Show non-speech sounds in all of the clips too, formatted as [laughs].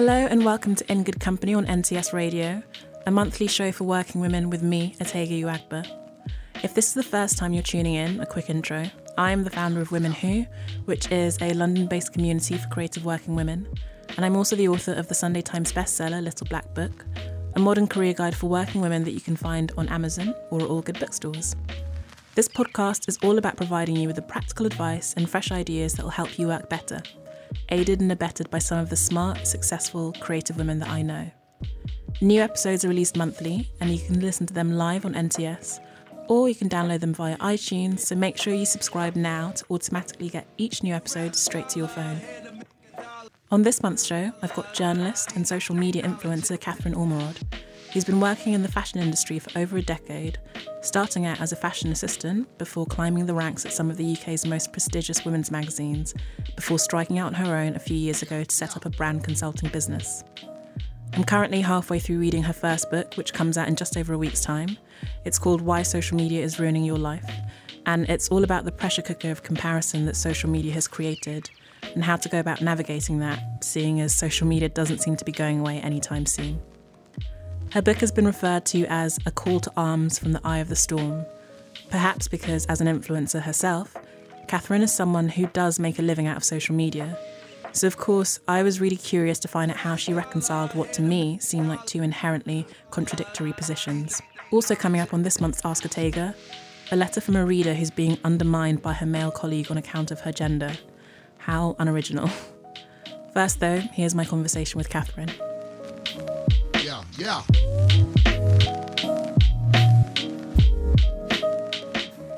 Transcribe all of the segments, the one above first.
Hello and welcome to In Good Company on NTS Radio, a monthly show for working women with me, Otegha Uwagba. If this is the first time you're tuning in, a quick intro. I am the founder of Women Who, which is a London based community for creative working women, and I'm also the author of the Sunday Times bestseller Little Black Book, a modern career guide for working women that you can find on Amazon or all good bookstores. This podcast is all about providing you with the practical advice and fresh ideas that will help you work better, aided and abetted by some of the smart, successful, creative women that I know. New episodes are released monthly, and you can listen to them live on NTS, or you can download them via iTunes, so make sure you subscribe now to automatically get each new episode straight to your phone. On this month's show, I've got journalist and social media influencer Katherine Ormerod, who's been working in the fashion industry for over a decade, starting out as a fashion assistant before climbing the ranks at some of the UK's most prestigious women's magazines, before striking out on her own a few years ago to set up a brand consulting business. I'm currently halfway through reading her first book, which comes out in just over a week's time. It's called Why Social Media is Ruining Your Life, and it's all about the pressure cooker of comparison that social media has created and how to go about navigating that, seeing as social media doesn't seem to be going away anytime soon. Her book has been referred to as a call to arms from the eye of the storm, perhaps because, as an influencer herself, Katherine is someone who does make a living out of social media. So, of course, I was really curious to find out how she reconciled what to me seemed like two inherently contradictory positions. Also, coming up on this month's Ask Otegha, a letter from a reader who's being undermined by her male colleague on account of her gender. How unoriginal. [laughs] First, though, here's my conversation with Katherine. Yeah, yeah.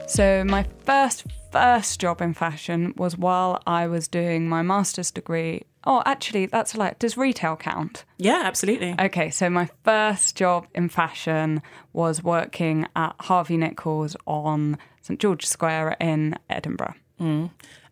So my first first job in fashion was while I was doing my master's degree. Oh, actually, that's like does retail count? Yeah, absolutely. Okay, so my first job in fashion was working at Harvey Nichols on St George Square in Edinburgh.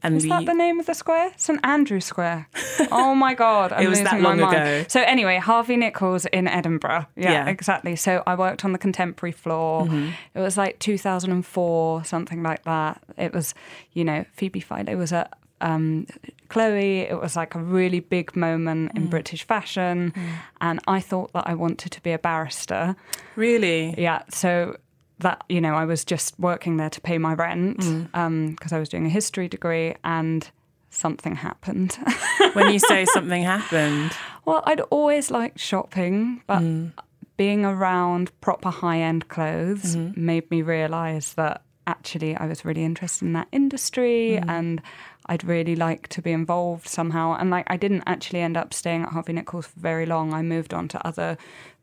And Is the, that the name of the square? St Andrew Square. [laughs] Oh my god, I'm It was losing that my long mind. ago. So anyway, Harvey Nichols in Edinburgh. Yeah, Yeah. exactly. So I worked on the contemporary floor. Mm-hmm. It was like 2004, something like that. It was, you know, Phoebe Philo was at um, Chloe. It was like a really big moment Mm. in British fashion, and I thought that I wanted to be a barrister. really? Yeah, so that you know, I was just working there to pay my rent mm. um, because I was doing a history degree, and something happened. [laughs] when you say something happened. well, I'd always liked shopping, but mm. being around proper high-end clothes mm-hmm. made me realise that actually I was really interested in that industry mm. and. I'd really like to be involved somehow. And like I didn't actually end up staying at Harvey Nichols for very long. I moved on to other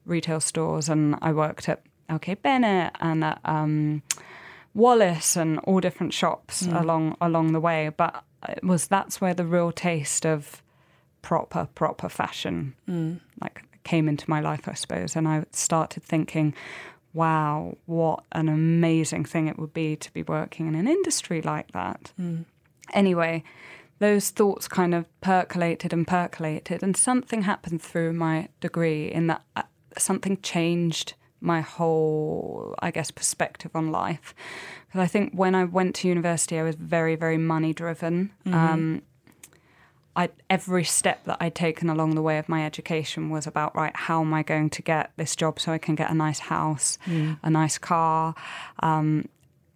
retail stores and I worked at LK Bennett and at um, Wallis and all different shops along along the way. But it was that's where the real taste of proper proper fashion like came into my life, I suppose. And I started thinking, wow, what an amazing thing it would be to be working in an industry like that. Anyway, those thoughts kind of percolated and percolated, and something happened through my degree in that uh, something changed my whole, I guess, perspective on life. Because I think when I went to university, I was very, very money driven. Um, I, every step that I'd taken along the way of my education was about right, how am I going to get this job so I can get a nice house, a nice car, um,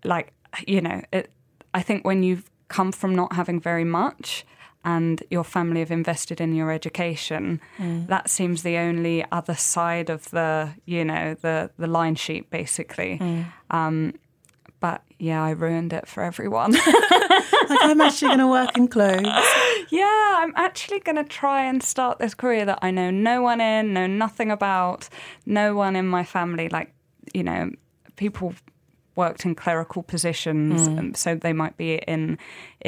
like you know, it, I think when you've come from not having very much and your family have invested in your education, that seems the only other side of the you know the the line sheet basically. Um, but yeah, I ruined it for everyone. [laughs] Like, I'm actually going to work in clothes. Yeah, I'm actually going to try and start this career that I know no one in, know nothing about, no one in my family. Like, you know, people worked in clerical positions, um, so they might be in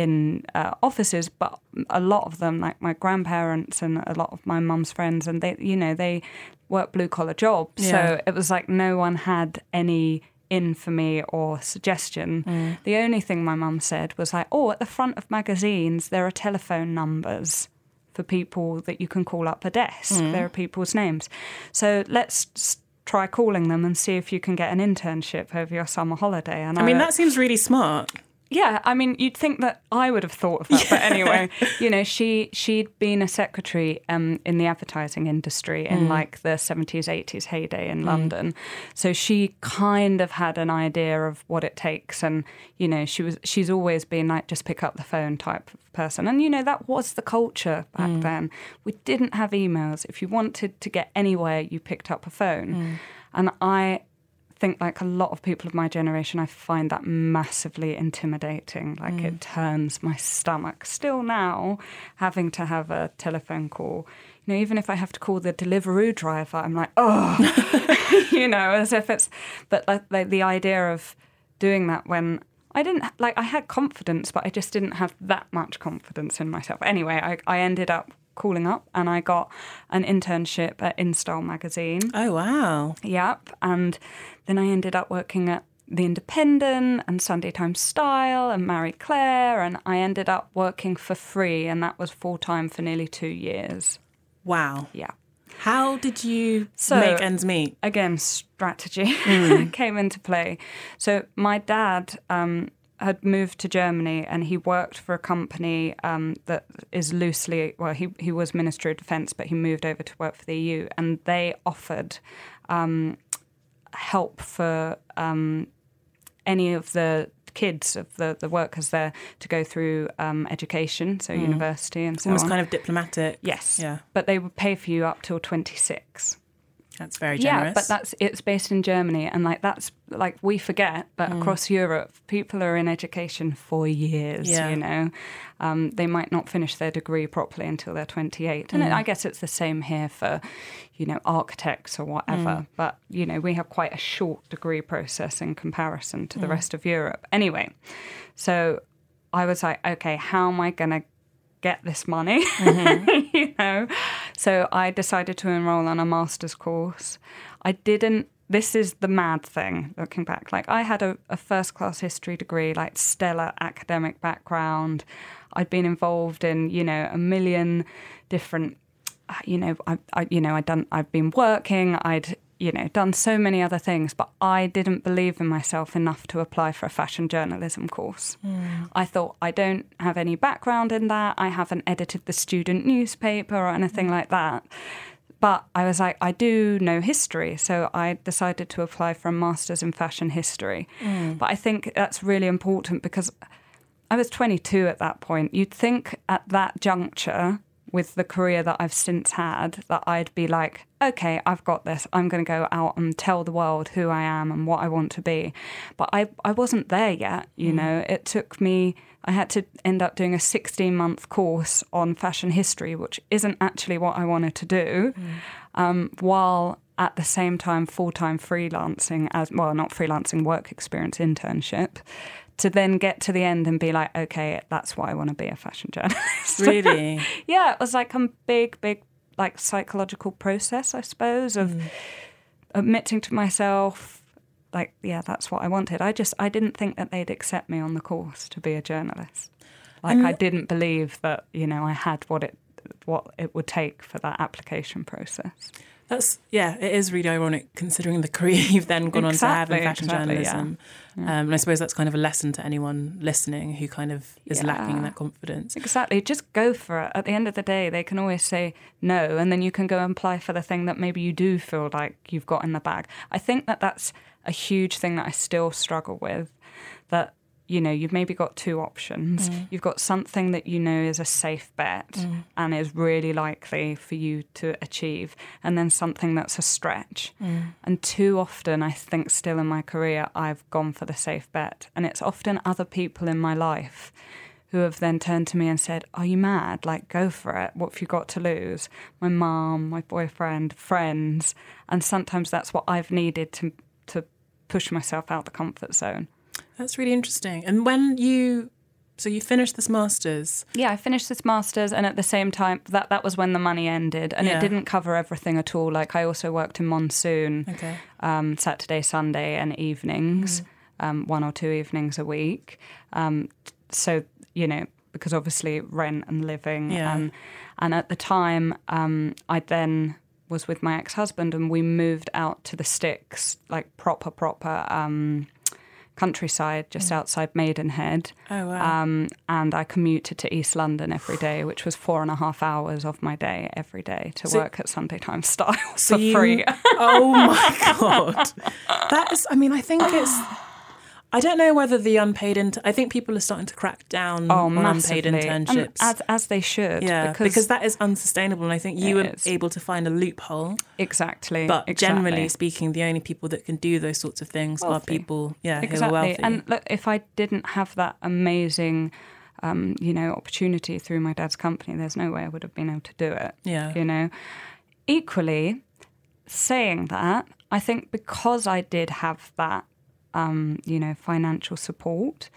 in uh, offices, but a lot of them, like my grandparents and a lot of my mum's friends, and they, you know, they work blue collar jobs. Yeah. So it was like no one had any in for me or suggestion. The only thing my mum said was like, "Oh, at the front of magazines there are telephone numbers for people that you can call up a desk. There are people's names. So let's try calling them and see if you can get an internship over your summer holiday." And I mean, that seems really smart. Yeah, I mean, you'd think that I would have thought of that, but anyway, [laughs] you know, she she'd been a secretary um, in the advertising industry in mm. like the seventies, eighties heyday in mm. London, so she kind of had an idea of what it takes, and you know, she was she's always been like just pick up the phone type of person, and you know that was the culture back mm. then. We didn't have emails. If you wanted to get anywhere, you picked up a phone, and I think like a lot of people of my generation i find that massively intimidating. Like it mm. turns my stomach. Still now having to have a telephone call you know even if i have to call the deliveroo driver i'm like oh [laughs] [laughs] you know as if it's but like, like the idea of doing that when I didn't like I had confidence, but I just didn't have that much confidence in myself. Anyway, I, I ended up calling up and I got an internship at InStyle magazine. Oh, wow. Yep. And then I ended up working at The Independent and Sunday Times Style and Marie Claire. And I ended up working for free, and that was full time for nearly two years. Wow. Yeah. How did you So- make ends meet? Again, strategy Hmm. [laughs] came into play. So my dad um, had moved to Germany and he worked for a company um, that is loosely, well, he, he was Minister of Defence, but he moved over to work for the EU. And they offered um, help for um, any of the kids of the, the workers there to go through um, education, so university and so Almost on. kind of diplomatic. yes. Yeah. But they would pay for you up till 26. That's very generous. Yeah, but that's it's based in Germany, and like that's like we forget, but Mm. across Europe, people are in education for years. Yeah. You know, um, they might not finish their degree properly until they're 28, and Mm. I guess it's the same here for, you know, architects or whatever. Mm. But you know, we have quite a short degree process in comparison Mm. to the rest of Europe. Anyway, so I was like, okay, how am I going to get this money? Mm-hmm. [laughs] you know, so I decided to enroll on a master's course. I didn't. This is the mad thing looking back. Like, I had a, a first class history degree, like, stellar academic background. I'd been involved in, you know, a million different uh, you know, I, I, you know, I'd done, I'd been working, I'd, you know, done so many other things, but I didn't believe in myself enough to apply for a fashion journalism course. Hmm. I thought I don't have any background in that. I haven't edited the student newspaper or anything hmm. like that. But I was like, I do know history, so I decided to apply for a master's in fashion history. Hmm. But I think that's really important because I was 22 at that point. You'd think at that juncture, with the career that I've since had, that I'd be like, okay, I've got this. I'm going to go out and tell the world who I am and what I want to be. But I, I wasn't there yet, you know. It took me, I had to end up doing a 16 month course on fashion history, which isn't actually what I wanted to do, um, while at the same time full time freelancing as well, not freelancing, work experience internship. To then get to the end and be like, okay, that's why I want to be a fashion journalist. [laughs] really. yeah, it was like a big, big, like psychological process, I suppose, of mm. admitting to myself, like, yeah, that's what I wanted. I just, I didn't think that they'd accept me on the course to be a journalist. Like, I didn't believe that, you know, I had what it, what it would take for that application process. That's yeah, it is really ironic considering the career [laughs] you've then gone on to have in fashion exactly, yeah. journalism. Um, and I suppose that's kind of a lesson to anyone listening who kind of is lacking Yeah. that confidence. Exactly. Just go for it. At the end of the day, they can always say no, and then you can go and apply for the thing that maybe you do feel like you've got in the bag. I think that that's a huge thing that I still struggle with. That you know, you've maybe got two options. Mm. You've got something that you know is a safe bet mm. and is really likely for you to achieve, and then something that's a stretch. Mm. And too often, I think, still in my career, I've gone for the safe bet. And it's often other people in my life who have then turned to me and said, Are you mad? Like, go for it. What have you got to lose? My mum, my boyfriend, friends. And sometimes that's what I've needed to, to push myself out the comfort zone. That's really interesting. And when you so you finished this masters, Yeah, I finished this master's, and at the same time, that, that was when the money ended. And Yeah. it didn't cover everything at all. Like, I also worked in Monsoon okay, um, Saturday, Sunday, and evenings, Mm. um, one or two evenings a week. Um, so you know, because obviously rent and living, Yeah. and and at the time, um, I then was with my ex husband, and we moved out to the sticks, like proper, proper. Um, countryside just outside Maidenhead. Oh, wow. Um, and I commuted to East London every day, which was four and a half hours of my day every day to So- work at Sunday Times [laughs] Style So for you- free. oh my [laughs] god, that is. I mean, I think it's. [sighs] [sighs] I don't know whether the unpaid. Inter- I think people are starting to crack down Oh, on massively. unpaid And internships. as, as they should. yeah, because, because, that is unsustainable, and I think you were is. able to find a loophole. exactly. But exactly. generally speaking, the only people that can do those sorts of things are people, yeah, who are exactly. wealthy. And look, if I didn't have that amazing, um, you know, opportunity through my dad's company, there's no way I would have been able to do it. Yeah. You know, equally, saying that, I think because I did have that, um, you know, financial support,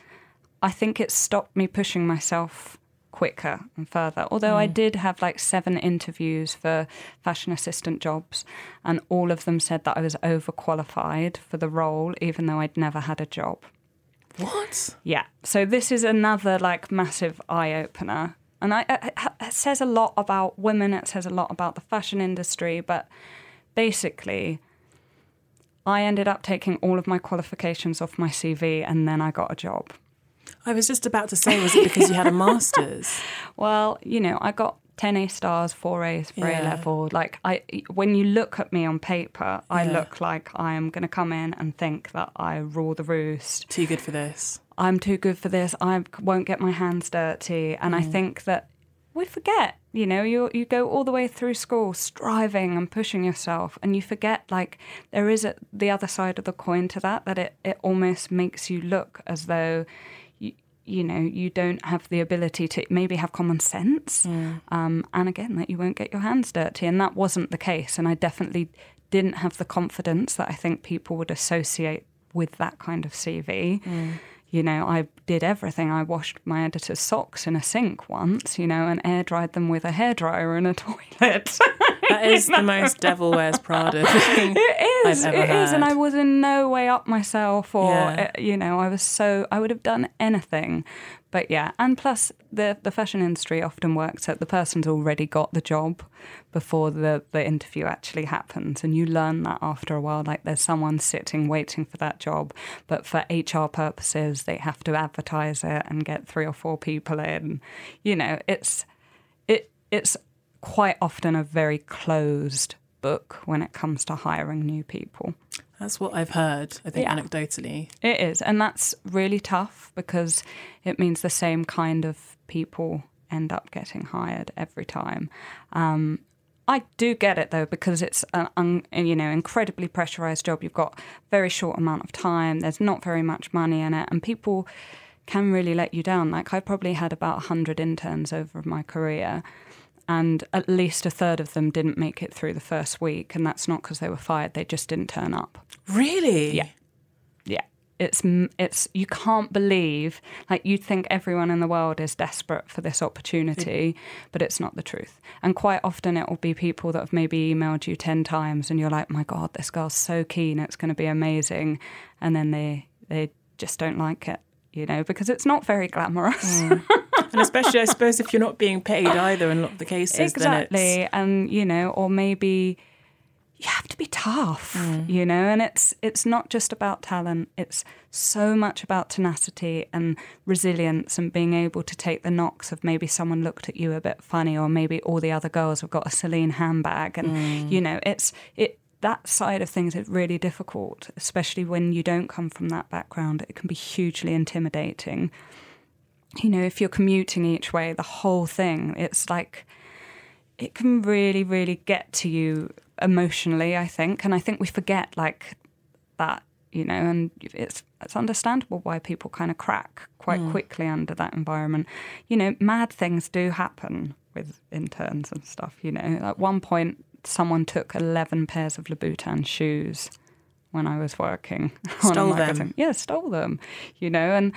I think it stopped me pushing myself quicker and further. Although I did have like seven interviews for fashion assistant jobs, and all of them said that I was overqualified for the role, even though I'd never had a job. what? Yeah. So this is another like massive eye opener. And I, it, it says a lot about women, it says a lot about the fashion industry, but basically, I ended up taking all of my qualifications off my CV and then I got a job. I was just about to say, was it because you had a [laughs] master's? Well, you know, I got 10 A stars, 4 A's for A level. Like, I, when you look at me on paper, I Yeah. look like I am going to come in and think that I rule the roost. Too good for this. I'm too good for this. I won't get my hands dirty. And I mm. think that we forget, you know, you you go all the way through school striving and pushing yourself, and you forget like there is a, the other side of the coin to that. That it it almost makes you look as though. You, you know, you don't have the ability to maybe have common sense. Um, and again, that you won't get your hands dirty. And that wasn't the case. And I definitely didn't have the confidence that I think people would associate with that kind of CV. You know, I did everything. I washed my editor's socks in a sink once, you know, and air dried them with a hairdryer in a [laughs] toilet. That is [laughs] the most Devil Wears Prada [laughs] thing. It is. I've ever It is, and. I was in no way up myself, or Yeah. uh, you know, I was so I would have done anything. But yeah, and plus the the fashion industry often works that the person's already got the job before the the interview actually happens, and you learn that after a while. Like there's someone sitting waiting for that job, but for HR purposes, they have to advertise it and get three or four people in. You know, it's it it's quite often a very closed book when it comes to hiring new people. That's what I've heard, I think, Yeah. anecdotally. It is, and that's really tough because it means the same kind of people end up getting hired every time. Um, I do get it though because it's an un, you know incredibly pressurized job. You've got very short amount of time. There's not very much money in it, and people can really let you down. Like I probably had about hundred interns over my career, and at least a third of them didn't make it through the first week, and that's not because they were fired. They just didn't turn up. Really? Yeah. Yeah. It's it's you can't believe like you'd think everyone in the world is desperate for this opportunity, but it's not the truth. And quite often it will be people that have maybe emailed you 10 times and you're like, "My god, this girl's so keen, it's going to be amazing." And then they they just don't like it, you know, because it's not very glamorous. Mm. [laughs] And especially, I suppose, if you're not being paid either in a lot of the cases, exactly. And you know or maybe you have to be tough mm. you know and it's it's not just about talent. It's so much about tenacity and resilience and being able to take the knocks of maybe someone looked at you a bit funny or maybe all the other girls have got a Celine handbag. And mm. you know it's it that side of things is really difficult especially when you don't come from that background. It can be hugely intimidating you know if you're commuting each way the whole thing it's like it can really, really get to you emotionally, I think. And I think we forget like that, you know, and it's it's understandable why people kind of crack quite mm. quickly under that environment. You know, mad things do happen with interns and stuff, you know. At one point someone took eleven pairs of Louboutin shoes when I was working [laughs] on Stole a them? magazine. Yeah, stole them. You know, and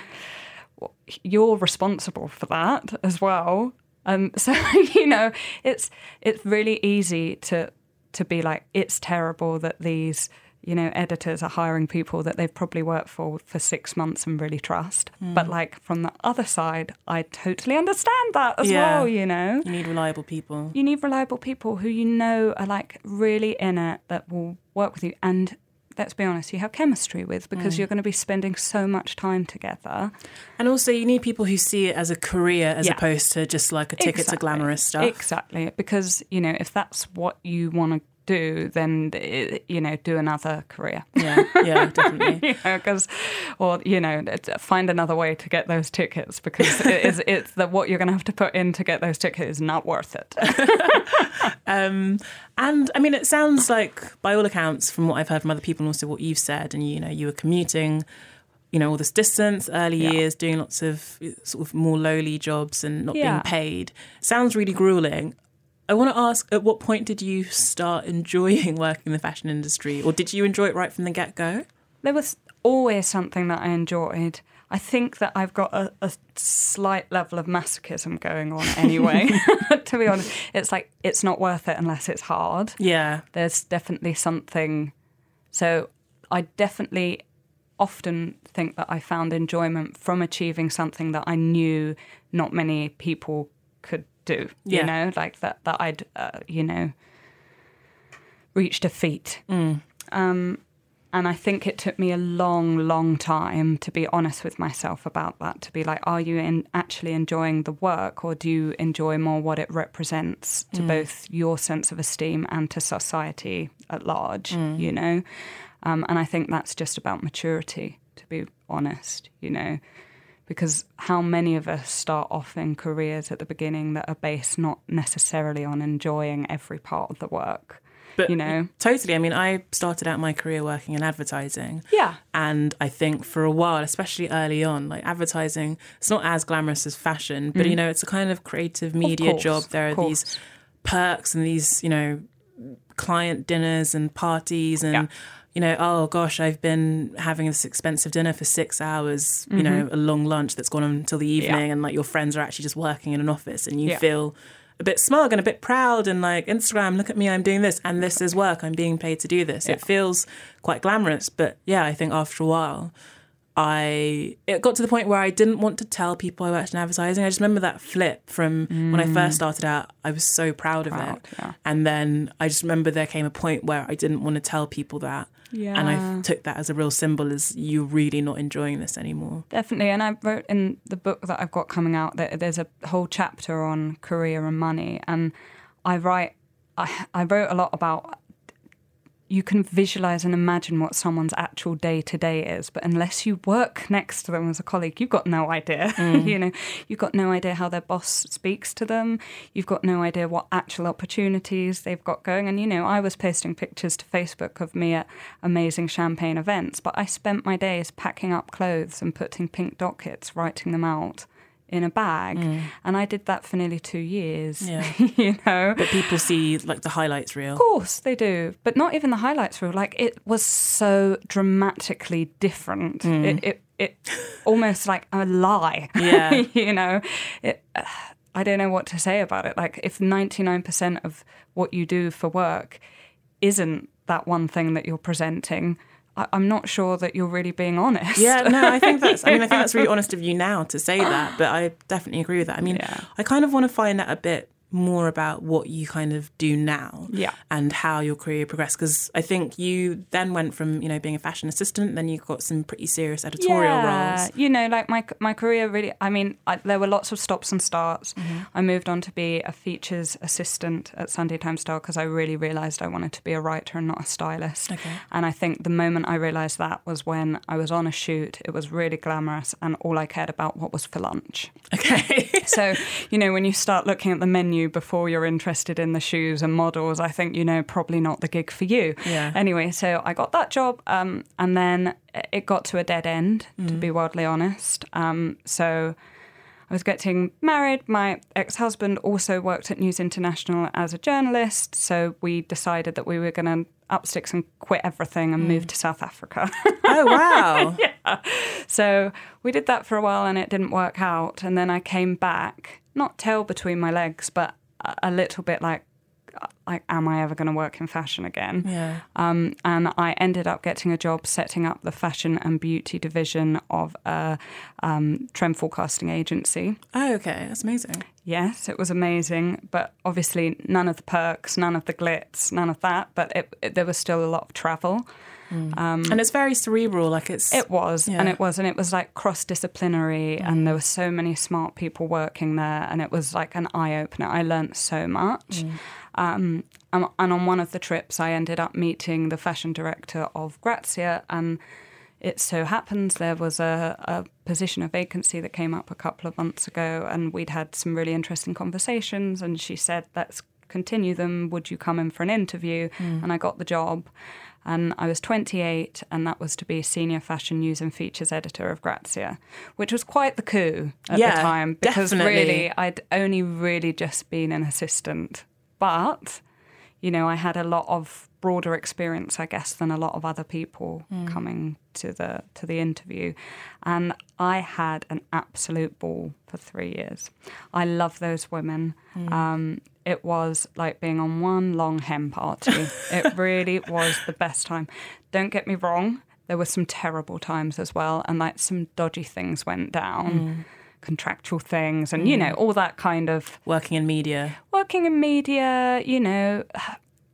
you're responsible for that as well. Um, [laughs] so you know, it's it's really easy to to be like, it's terrible that these you know editors are hiring people that they've probably worked for for six months and really trust. But like from the other side, I totally understand that as Yeah. well. You know, You need reliable people. you need reliable people who you know are like really in it that will work with you and let's be honest, you have chemistry with because mm. you're going to be spending so much time together. And also, you need people who see it as a career as Yeah. opposed to just like a ticket to glamorous stuff. Exactly, because you know if that's what you want to do, then you know do another career. Yeah, yeah, definitely. [laughs] you know, because, or you know, find another way to get those tickets because it is, [laughs] it's that what you're going to have to put in to get those tickets is not worth it. [laughs] Um, and I mean, it sounds like, by all accounts, from what I've heard from other people and also what you've said, and you know, you were commuting, you know, all this distance, early Yeah. years, doing lots of uh, sort of more lowly jobs and not being paid. Sounds really grueling. I want to ask, at what point did you start enjoying [laughs] working in the fashion industry, or did you enjoy it right from the get go? there was always something that I enjoyed. I think that I've got a, a slight level of masochism going on anyway. [laughs] [laughs] to be honest, it's like it's not worth it unless it's hard. Yeah, there's definitely something. So I definitely often think that I found enjoyment from achieving something that I knew not many people could do. Yeah. You know, like that that I'd uh, you know reached a feat. Um, and I think it took me a long, long time to be honest with myself about that. To be like, are you in, actually enjoying the work, or do you enjoy more what it represents to both your sense of esteem and to society at large? You know, um, and I think that's just about maturity. To be honest, you know, because how many of us start off in careers at the beginning that are based not necessarily on enjoying every part of the work. but You know? totally. I mean, I started out my career working in advertising. Yeah. And I think for a while, especially early on, like advertising, it's not as glamorous as fashion, but you know, it's a kind of creative media Mm. course, job. There are these perks and these, you know, client dinners and parties and Yeah. You know, oh gosh, I've been having this expensive dinner for six hours, you know, Mm-hmm. a long lunch that's gone on until the evening, and like your friends are actually just working in an office, and you Yeah. feel a bit smug and a bit proud, and like Instagram, look at me, I'm doing this, and this is work, I'm being paid to do this. It feels quite glamorous, but yeah, I think after a while, I it got to the point where I didn't want to tell people I worked in advertising. I just remember that flip from when I first started out. I was so proud of Mm. Proud, it, yeah. and then I just remember there came a point where I didn't want to tell people that, and I took that as a real symbol as you're really not enjoying this anymore. Definitely, and I wrote in the book that I've got coming out that there's a whole chapter on career and money, and I write, I, I wrote a lot about. You can visualize and imagine what someone's actual day to day is, but unless you work next to them as a colleague, you've got no idea. [laughs] Mm. you know, you've got no idea how their boss speaks to them. You've got no idea what actual opportunities they've got going. And you know, I was posting pictures to Facebook of me at amazing champagne events, but I spent my days packing up clothes and putting pink dockets, writing them out in a bag, mm. and I did that for nearly two years. Yeah. [laughs] you know, But people see like the highlights reel. of course they do, but not even the highlights reel. Like it was so dramatically different. Mm. It, it it [laughs] almost like a lie. [laughs] Yeah. you know, it, [sighs] I don't know what to say about it. Like if ninety nine percent of what you do for work isn't that one thing that you're presenting. I, I'm not sure that you're really being honest. Yeah, no, I think that's. I mean, I think that's really [laughs] honest of you now to say that, but I definitely agree with that. I mean, Yeah. I kind of want to find out a bit more about what you kind of do now, Yeah. and how your career progressed. Because I think you then went from you know being a fashion assistant, then you got some pretty serious editorial roles. You know, like my my career really. I mean, I, there were lots of stops and starts. Mm-hmm. I moved on to be a features assistant at Sunday Times Style because I really realised I wanted to be a writer and not a stylist. Okay. And I think the moment I realised that was when I was on a shoot. It was really glamorous, and all I cared about what was for lunch. Okay, So, [laughs] you know, when you start looking at the menu before you're interested in the shoes and models, I think, you know, probably not the gig for you. Yeah. Anyway, so I got that job um, and then it got to a dead end, to Mm. be wildly honest. Um, so I was getting married. My ex husband also worked at News International as a journalist. So we decided that we were going to up sticks and quit everything Mm. and move to South Africa. oh [laughs] wow, yeah. So we did that for a while and it didn't work out. And then I came back, not tail between my legs, but a- a little bit like like, am I ever going to work in fashion again? Yeah. Um, and I ended up getting a job setting up the fashion and beauty division of a um, trend forecasting agency. Oh, okay. That's amazing. Yes, it was amazing, but obviously none of the perks, none of the glitz, none of that. But it, it, there was still a lot of travel. Mm. Um, and it's very cerebral. Like it's. It was, and it was, and it was like cross disciplinary, mm. and there were so many smart people working there, and it was like an eye opener. I learnt so much. Mm. Um, and, and on one of the trips, I ended up meeting the fashion director of Grazia, and it so happens there was a, a position, a vacancy that came up a couple of months ago, and we'd had some really interesting conversations. And she said, "Let's continue them. Would you come in for an interview?" Hmm. And I got the job. And I was 28, and that was to be senior fashion news and features editor of Grazia, which was quite the coup at Yeah, the time because definitely. really I'd only really just been an assistant. But, you know, I had a lot of broader experience, I guess, than a lot of other people mm. coming to the to the interview. And I had an absolute ball for three years. I love those women. Mm. Um, it was like being on one long hen party. [laughs] it really was the best time. Don't get me wrong, there were some terrible times as well, and like some dodgy things went down. Mm. Contractual things, and you know, all that kind of working in media. working in media, you know,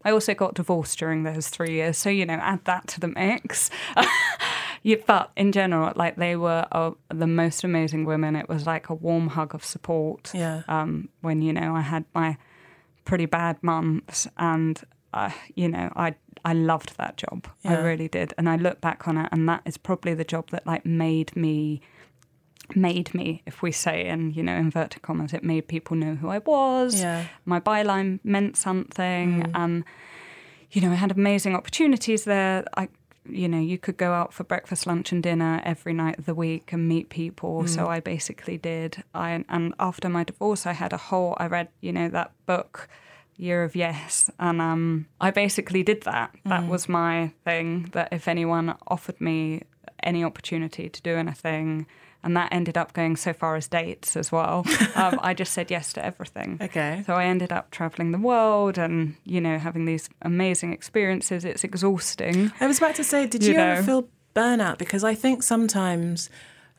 I also got divorced during those three years. So, you know, add that to the mix. [laughs] yeah, but in general, like they were uh, the most amazing women. It was like a warm hug of support. Yeah. Um, when, you know, I had my pretty bad months and, uh, you know, I, I loved that job. Yeah. I really did. And I look back on it and that is probably the job that like made me made me, if we say in, you know, inverted commas, it made people know who I was. Yeah. My byline meant something. Mm. And, you know, I had amazing opportunities there. I, you know, you could go out for breakfast, lunch, and dinner every night of the week and meet people. Mm. So I basically did. I and after my divorce, I had a whole. I read, you know, that book, Year of Yes, and um, I basically did that. That mm. was my thing. That if anyone offered me any opportunity to do anything. And that ended up going so far as dates as well. [laughs] um, I just said yes to everything. Okay. So I ended up traveling the world and, you know, having these amazing experiences. It's exhausting. I was about to say, did You you, ever feel burnout? Because I think sometimes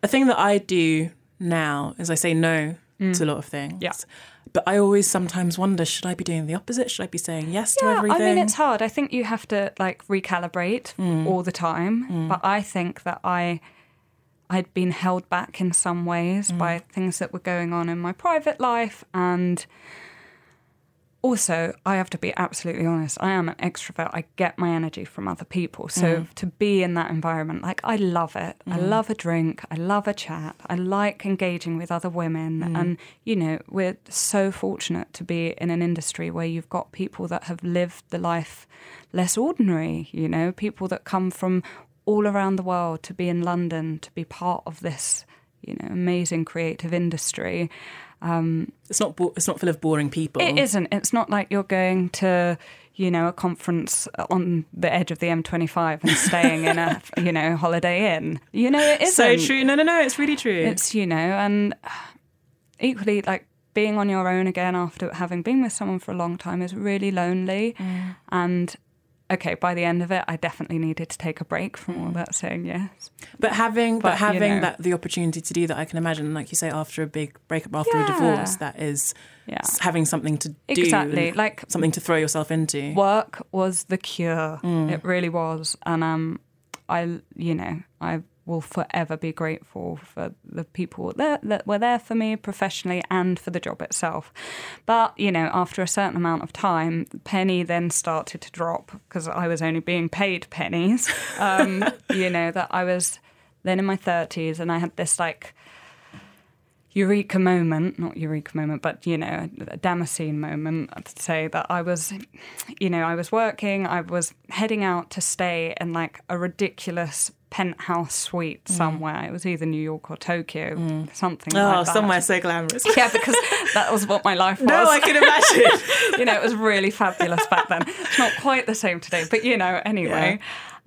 a thing that I do now is I say no to a lot of things. Mm. Yeah. But I always sometimes wonder, should I be doing the opposite? Should I be saying yes to everything? I mean, it's hard. I think you have to like recalibrate Mm. all the time. But I think that I, I'd been held back in some ways Mm. by things that were going on in my private life, and also I have to be absolutely honest. I am an extrovert. I get my energy from other people. So Mm. to be in that environment, like I love it. I love a drink. I love a chat. I like engaging with other women, Mm. and you know we're so fortunate to be in an industry where you've got people that have lived the life less ordinary. You know, people that come from all around the world to be in London to be part of this, you know, amazing creative industry. It's not. Bo- it's not full of boring people. It isn't. It's not like you're going to, you know, a conference on the edge of the M25 and staying in a, [laughs] you know, holiday inn. You know, it isn't. So true. No, no, no. It's really true. It's, you know, and equally like being on your own again after having been with someone for a long time is really lonely. Mm. And okay, by the end of it, I definitely needed to take a break from Mm. all that saying yes. But having, but, But, you having know. that the opportunity to do that, I can imagine, like you say, after a big breakup, after Yeah. a divorce, that is Yeah. having something to do, Exactly, like- something to throw yourself into. work was the cure. Mm. It really was, and um, I, you know, I will forever be grateful for the people that, that were there for me professionally and for the job itself. But you know, after a certain amount of time, penny then started to drop because I was only being paid pennies. [laughs] Um, you know that I was then in my thirties, and I had this like eureka moment, not eureka moment, but you know, a Damascene moment to say that I was, you know, I was working, I was heading out to stay in like a ridiculous penthouse suite Mm. somewhere. It was either New York or Tokyo, something oh, like that. somewhere so glamorous. [laughs] Yeah, because that was what my life was. no, I can imagine. [laughs] you know, it was really fabulous back then. It's not quite the same today, but you know, anyway.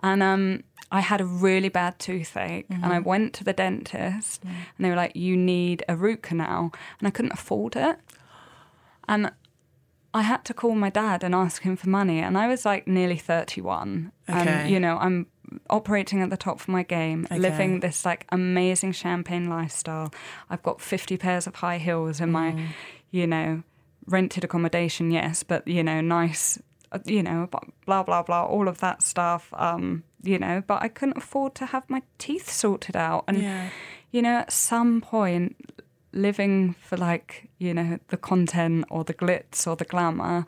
And um, I had a really bad toothache, and I went to the dentist, and they were like, "You need a root canal," and I couldn't afford it. And I had to call my dad and ask him for money, and I was like nearly 31. Okay. And, you know, I'm operating at the top of my game, Okay. living this like amazing champagne lifestyle. I've got 50 pairs of high heels in my, you know, rented accommodation, yes, but, you know, nice, uh, you know, blah, blah, blah, all of that stuff, um, you know, but I couldn't afford to have my teeth sorted out. And, Yeah. you know, at some point, living for like, you know, the content or the glitz or the glamour,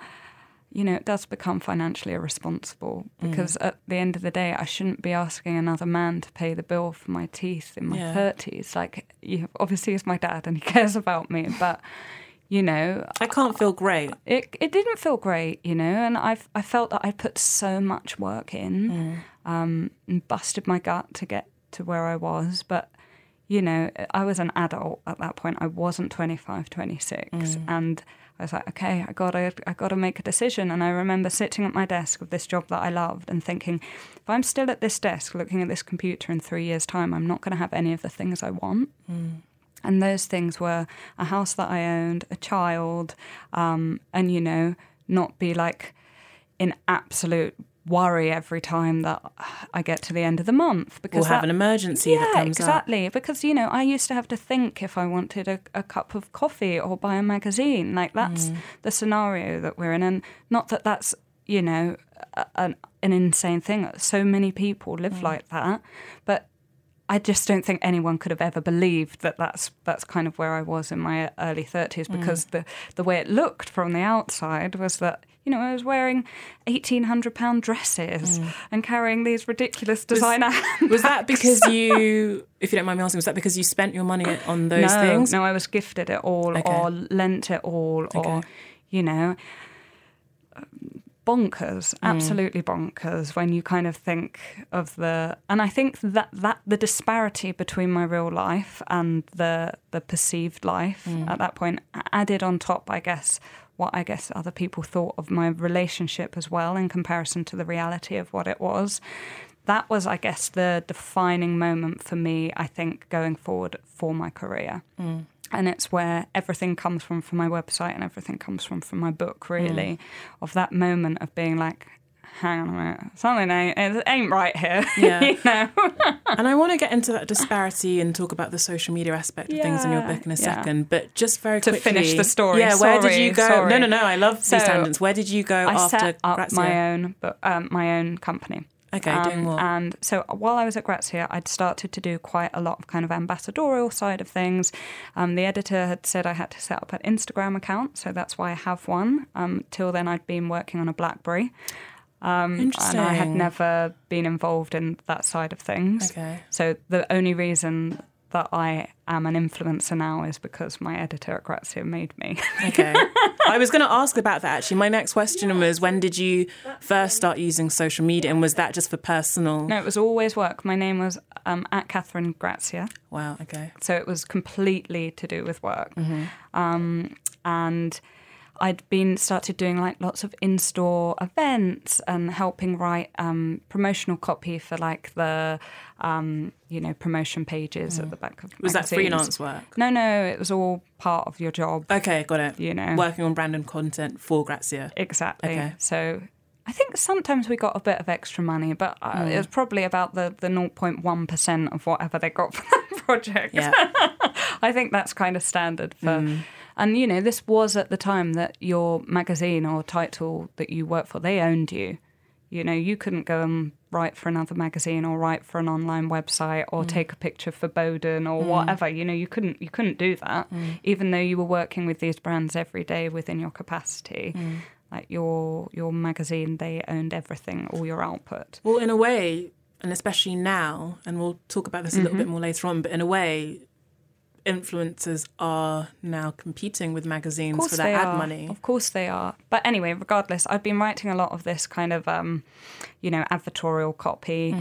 you know, it does become financially irresponsible because mm. at the end of the day, I shouldn't be asking another man to pay the bill for my teeth in my Yeah. 30s. Like, you, obviously, he's my dad and he [laughs] cares about me, but, you know, I can't feel great. it it didn't feel great, you know, and I I felt that I put so much work in, mm. um, and busted my gut to get to where I was, but you know, I was an adult at that point. I wasn't 25, 26, mm. and I was like, okay, I gotta I gotta make a decision. And I remember sitting at my desk with this job that I loved and thinking, if I'm still at this desk looking at this computer in three years' time, I'm not going to have any of the things I want. And those things were a house that I owned, a child, um, and, you know, not be like in absolute worry every time that I get to the end of the month. Because have that- have an emergency yeah, that comes up. exactly. Because you know, I used to have to think if I wanted a, a cup of coffee or buy a magazine. Like that's Mm. the scenario that we're in, and not that that's you know a, an, an insane thing. So many people live Mm. like that, but I just don't think anyone could have ever believed that that's that's kind of where I was in my early thirties Mm. because the the way it looked from the outside was that. You know, I was wearing eighteen hundred pound dresses and carrying these ridiculous designer. Mm. [laughs] [laughs] Was that because you, if you don't mind me asking, was that because you spent your money on those no, things? No, I was gifted it all Okay. or lent it all or, you know, bonkers, Mm. absolutely bonkers when you kind of think of the, and I think that, that the disparity between my real life and the, the perceived life Mm. at that point added on top, I guess, what I guess other people thought of my relationship as well in comparison to the reality of what it was. That was, I guess, the defining moment for me, I think, going forward for my career. Mm. And it's where everything comes from from my website and everything comes from from my book really mm. of that moment of being like hang on a minute something ain't, it ain't right here Yeah. [laughs] you know [laughs] And I want to get into that disparity and talk about the social media aspect of things in your book in a yeah. second. But just very To quickly, To finish the story, Yeah, where did you go? sorry. No, no, no. I love So, these tangents. Where did you go i after set up Grazia? my own book um, my own company Okay, doing what? And so while I was at Grazia, I'd started to do quite a lot of kind of ambassadorial side of things. Um, the editor had said I had to set up an Instagram account, so that's why I have one. Um, till then, I'd been working on a BlackBerry. Um, Interesting. And I had never been involved in that side of things. Okay. So the only reason that I am an influencer now is because my editor at Grazia made me. Okay. [laughs] I was going to ask about that actually. My next question was when did you first start using social media and was that just for personal? no, it was always work. My name was um, at Catherine Grazia. Wow, okay. So it was completely to do with work. Um, and I'd been started doing like lots of in-store events and helping write um, promotional copy for like the um, you know promotion pages at the back of the. Was that freelance work? No, no, it was all part of your job. Okay, got it. You know. Working on brand and content for Grazia. Exactly. Okay. So I think sometimes we got a bit of extra money, but uh, it was probably about the, the 0.1% of whatever they got [laughs] for that project. Yeah. [laughs] I think that's kind of standard for. And, you know, this was at the time that your magazine or title that you worked for, they owned you. You know, you couldn't go and write for another magazine or write for an online website or mm. take a picture for Boden or mm. whatever. You know, you couldn't you couldn't do that, mm. even though you were working with these brands every day within your capacity. Like your your magazine, they owned everything, all your output. Well, in a way, and especially now, and we'll talk about this a little mm-hmm. bit more later on, but in a way, influencers are now competing with magazines for that ad are. money. Of course they are. But anyway, regardless, I've been writing a lot of this kind of, um, you know, advertorial copy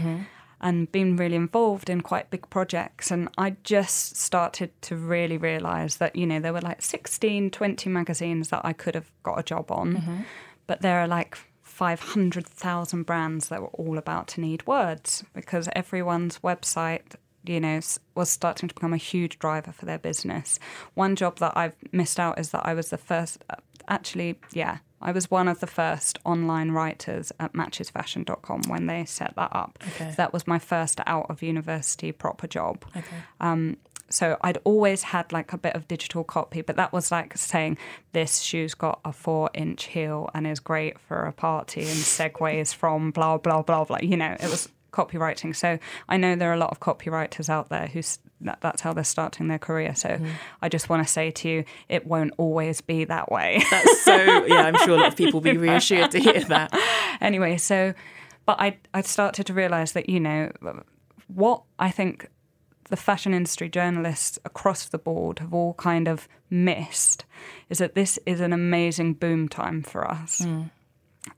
and been really involved in quite big projects. And I just started to really realize that, you know, there were like 16, 20 magazines that I could have got a job on. But there are like 500,000 brands that were all about to need words because everyone's website you know, was starting to become a huge driver for their business. One job that I've missed out is that I was the first, uh, actually, yeah, I was one of the first online writers at matchesfashion.com when they set that up. Okay. So that was my first out of university proper job. Okay. Um, so I'd always had like a bit of digital copy, but that was like saying this shoe's got a four inch heel and is great for a party and [laughs] segues from blah blah blah blah. You know, it was copywriting. So I know there are a lot of copywriters out there who that, that's how they're starting their career. So mm. I just want to say to you, it won't always be that way. That's so yeah. I'm sure a lot of people will be [laughs] reassured to hear that. anyway, so but I I started to realize that you know what I think the fashion industry journalists across the board have all kind of missed is that this is an amazing boom time for us. Mm.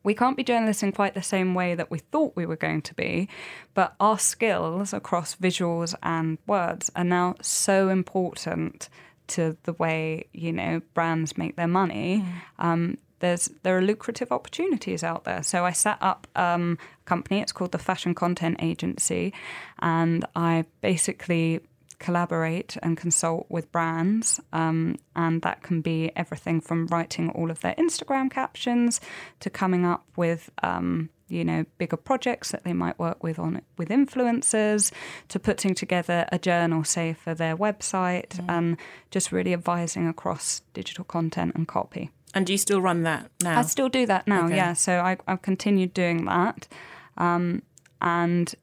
We can't be journalists in quite the same way that we thought we were going to be, but our skills across visuals and words are now so important to the way you know brands make their money mm. um, there's there are lucrative opportunities out there. So I set up um, a company. It's called the Fashion Content Agency, and I basically collaborate and consult with brands, um, and that can be everything from writing all of their Instagram captions to coming up with. Um, you know, bigger projects that they might work with on with influencers, to putting together a journal, say, for their website, mm. and just really advising across digital content and copy. And do you still run that now? I still do that now, okay. yeah. So I, have continued doing that. Um, and,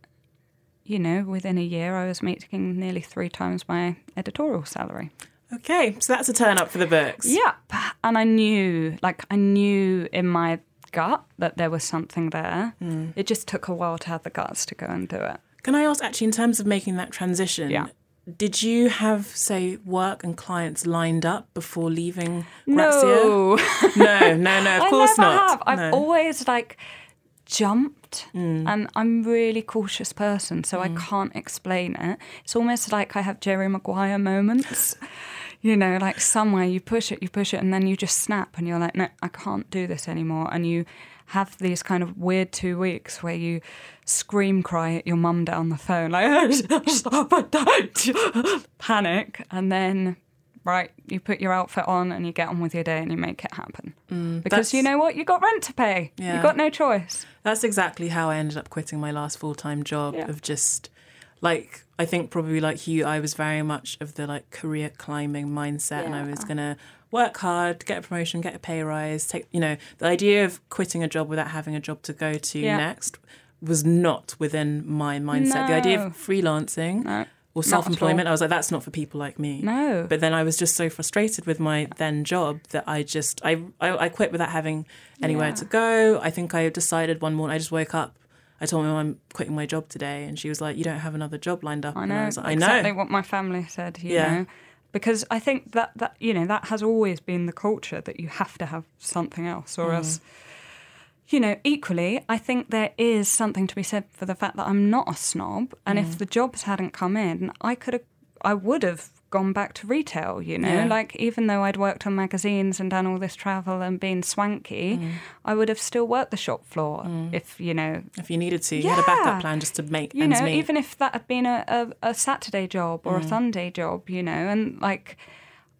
you know, within a year, I was making nearly three times my editorial salary. Okay, so that's a turn up for the books. Yep. And I knew, like, I knew in my gut that there was something there. Mm. It just took a while to have the guts to go and do it. Can I ask, actually, in terms of making that transition, yeah. Did you have, say, work and clients lined up before leaving no. [laughs] no, no, no, of course I never not. Have. I've always like jumped mm. and I'm a really cautious person, so mm. I can't explain it. It's almost like I have Jerry Maguire moments. [laughs] you know, like somewhere you push it, you push it, and then you just snap and you're like, no, I can't do this anymore. And you have these kind of weird two weeks where you scream cry at your mum down the phone, like, [laughs] stop it, don't [laughs] panic. And then, right, you put your outfit on and you get on with your day and you make it happen. Mm, because you know what? You got rent to pay. Yeah. You got no choice. That's exactly how I ended up quitting my last full time job yeah. of just like I think probably like you, I was very much of the like career climbing mindset, yeah. and I was gonna work hard, get a promotion, get a pay rise. Take you know the idea of quitting a job without having a job to go to next was not within my mindset. No. The idea of freelancing. No. Or self employment, I was like, that's not for people like me. No. But then I was just so frustrated with my then job that I just I I, I quit without having anywhere yeah. to go. I think I decided one morning I just woke up I told my mum I'm quitting my job today, and she was like, "You don't have another job lined up." I know. I, like, I exactly what my family said. You yeah. know, because I think that that you know that has always been the culture that you have to have something else, or mm. else. You know, equally, I think there is something to be said for the fact that I'm not a snob, and mm. if the jobs hadn't come in, I could have, I would have gone back to retail, you know? Yeah. Like, even though I'd worked on magazines and done all this travel and been swanky, mm. I would have still worked the shop floor mm. if, you know. If you needed to. You yeah. had a backup plan just to make You know, meet. even if that had been a, a, a Saturday job or mm. a Sunday job, you know? And, like,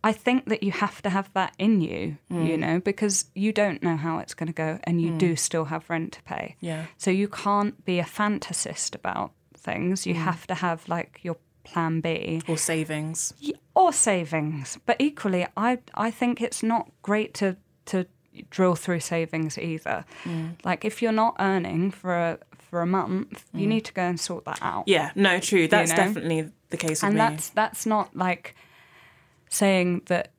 I think that you have to have that in you, mm. you know, because you don't know how it's going to go and you mm. do still have rent to pay. Yeah. So you can't be a fantasist about things. You mm. have to have like your plan B or savings or savings. But equally, I I think it's not great to to drill through savings either. Mm. Like if you're not earning for a for a month, mm. you need to go and sort that out. Yeah, no, true. That's you know? definitely the case. And me. that's that's not like saying that.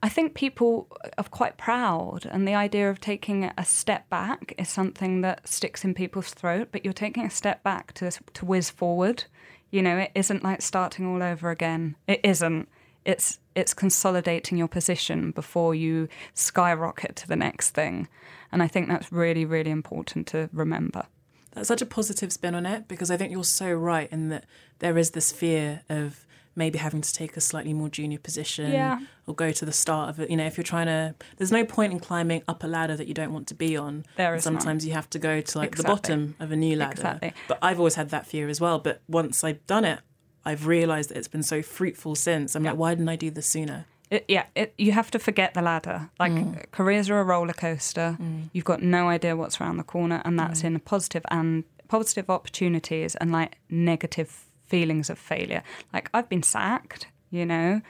I think people are quite proud, and the idea of taking a step back is something that sticks in people's throat. But you're taking a step back to to whiz forward. You know, it isn't like starting all over again. It isn't. It's it's consolidating your position before you skyrocket to the next thing. And I think that's really, really important to remember. That's such a positive spin on it because I think you're so right in that there is this fear of maybe having to take a slightly more junior position yeah. or go to the start of it. You know, if you're trying to, there's no point in climbing up a ladder that you don't want to be on. There is Sometimes none. you have to go to like exactly. the bottom of a new ladder. Exactly. But I've always had that fear as well. But once I've done it, I've realised that it's been so fruitful since. I'm yeah. like, why didn't I do this sooner? It, yeah, it, you have to forget the ladder. Like mm. careers are a roller coaster. Mm. You've got no idea what's around the corner, and that's mm. in positive and positive opportunities and like negative feelings of failure. Like I've been sacked, you know,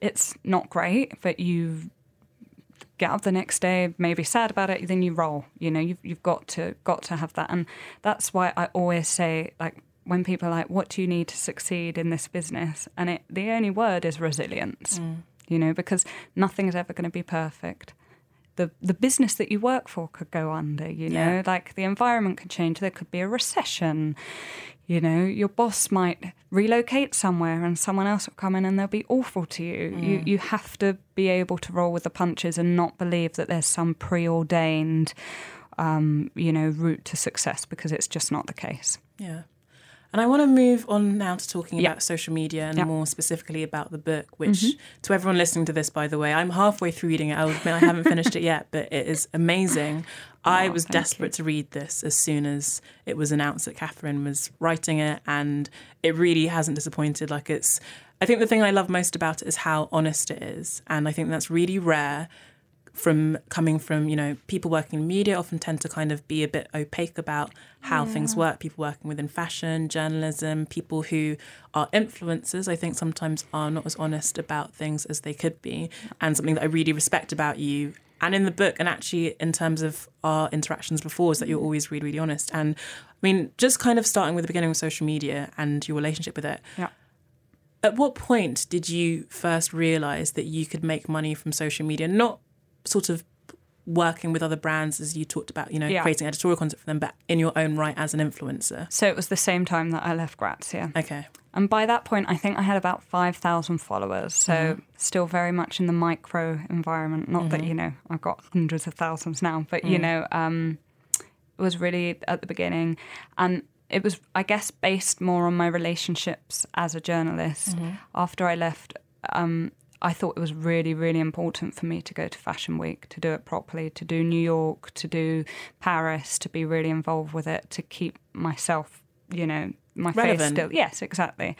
it's not great, but you get up the next day, maybe sad about it, then you roll. You know, you've you've got to got to have that, and that's why I always say like when people are like, "What do you need to succeed in this business?" and it the only word is resilience. Mm. You know, because nothing is ever going to be perfect. The, the business that you work for could go under, you know, Yeah. like the environment could change. There could be a recession. You know, your boss might relocate somewhere and someone else will come in and they'll be awful to you. You you have to be able to roll with the punches and not believe that there's some preordained um, you know, route to success because it's just not the case. Yeah. And I want to move on now to talking Yeah. about social media and. Mm-hmm. more specifically about the book, which to everyone listening to this, by the way, I'm halfway through reading it. I'll admit I haven't finished it yet, but it is amazing. I Oh, was desperate to read this as soon as it was announced that Katherine was writing it, and it really hasn't disappointed. Like it's, I think the thing I love most about it is how honest it is, and I think that's really rare from coming from you know people working in media often tend to kind of be a bit opaque about how things work. People working within fashion journalism people who are influencers i think sometimes are not as honest about things as they could be. And something that i really respect about you and in the book and actually in terms of our interactions before is that you're always really really honest. And i mean just kind of starting with the beginning of social media and your relationship with it Yeah. at what point did you first realize that you could make money from social media? Not sort of working with other brands as you talked about you know Yeah. creating editorial content for them but in your own right as an influencer So it was the same time that I left Grazia. okay And by that point, I think I had about 5,000 followers. So still very much in the micro environment. Not that, you know, I've got hundreds of thousands now, but, you know, um, it was really at the beginning. And it was, I guess, based more on my relationships as a journalist. After I left, um, I thought it was really, really important for me to go to Fashion Week, to do it properly, to do New York, to do Paris, to be really involved with it, to keep myself, you know, my face still. Yes, exactly.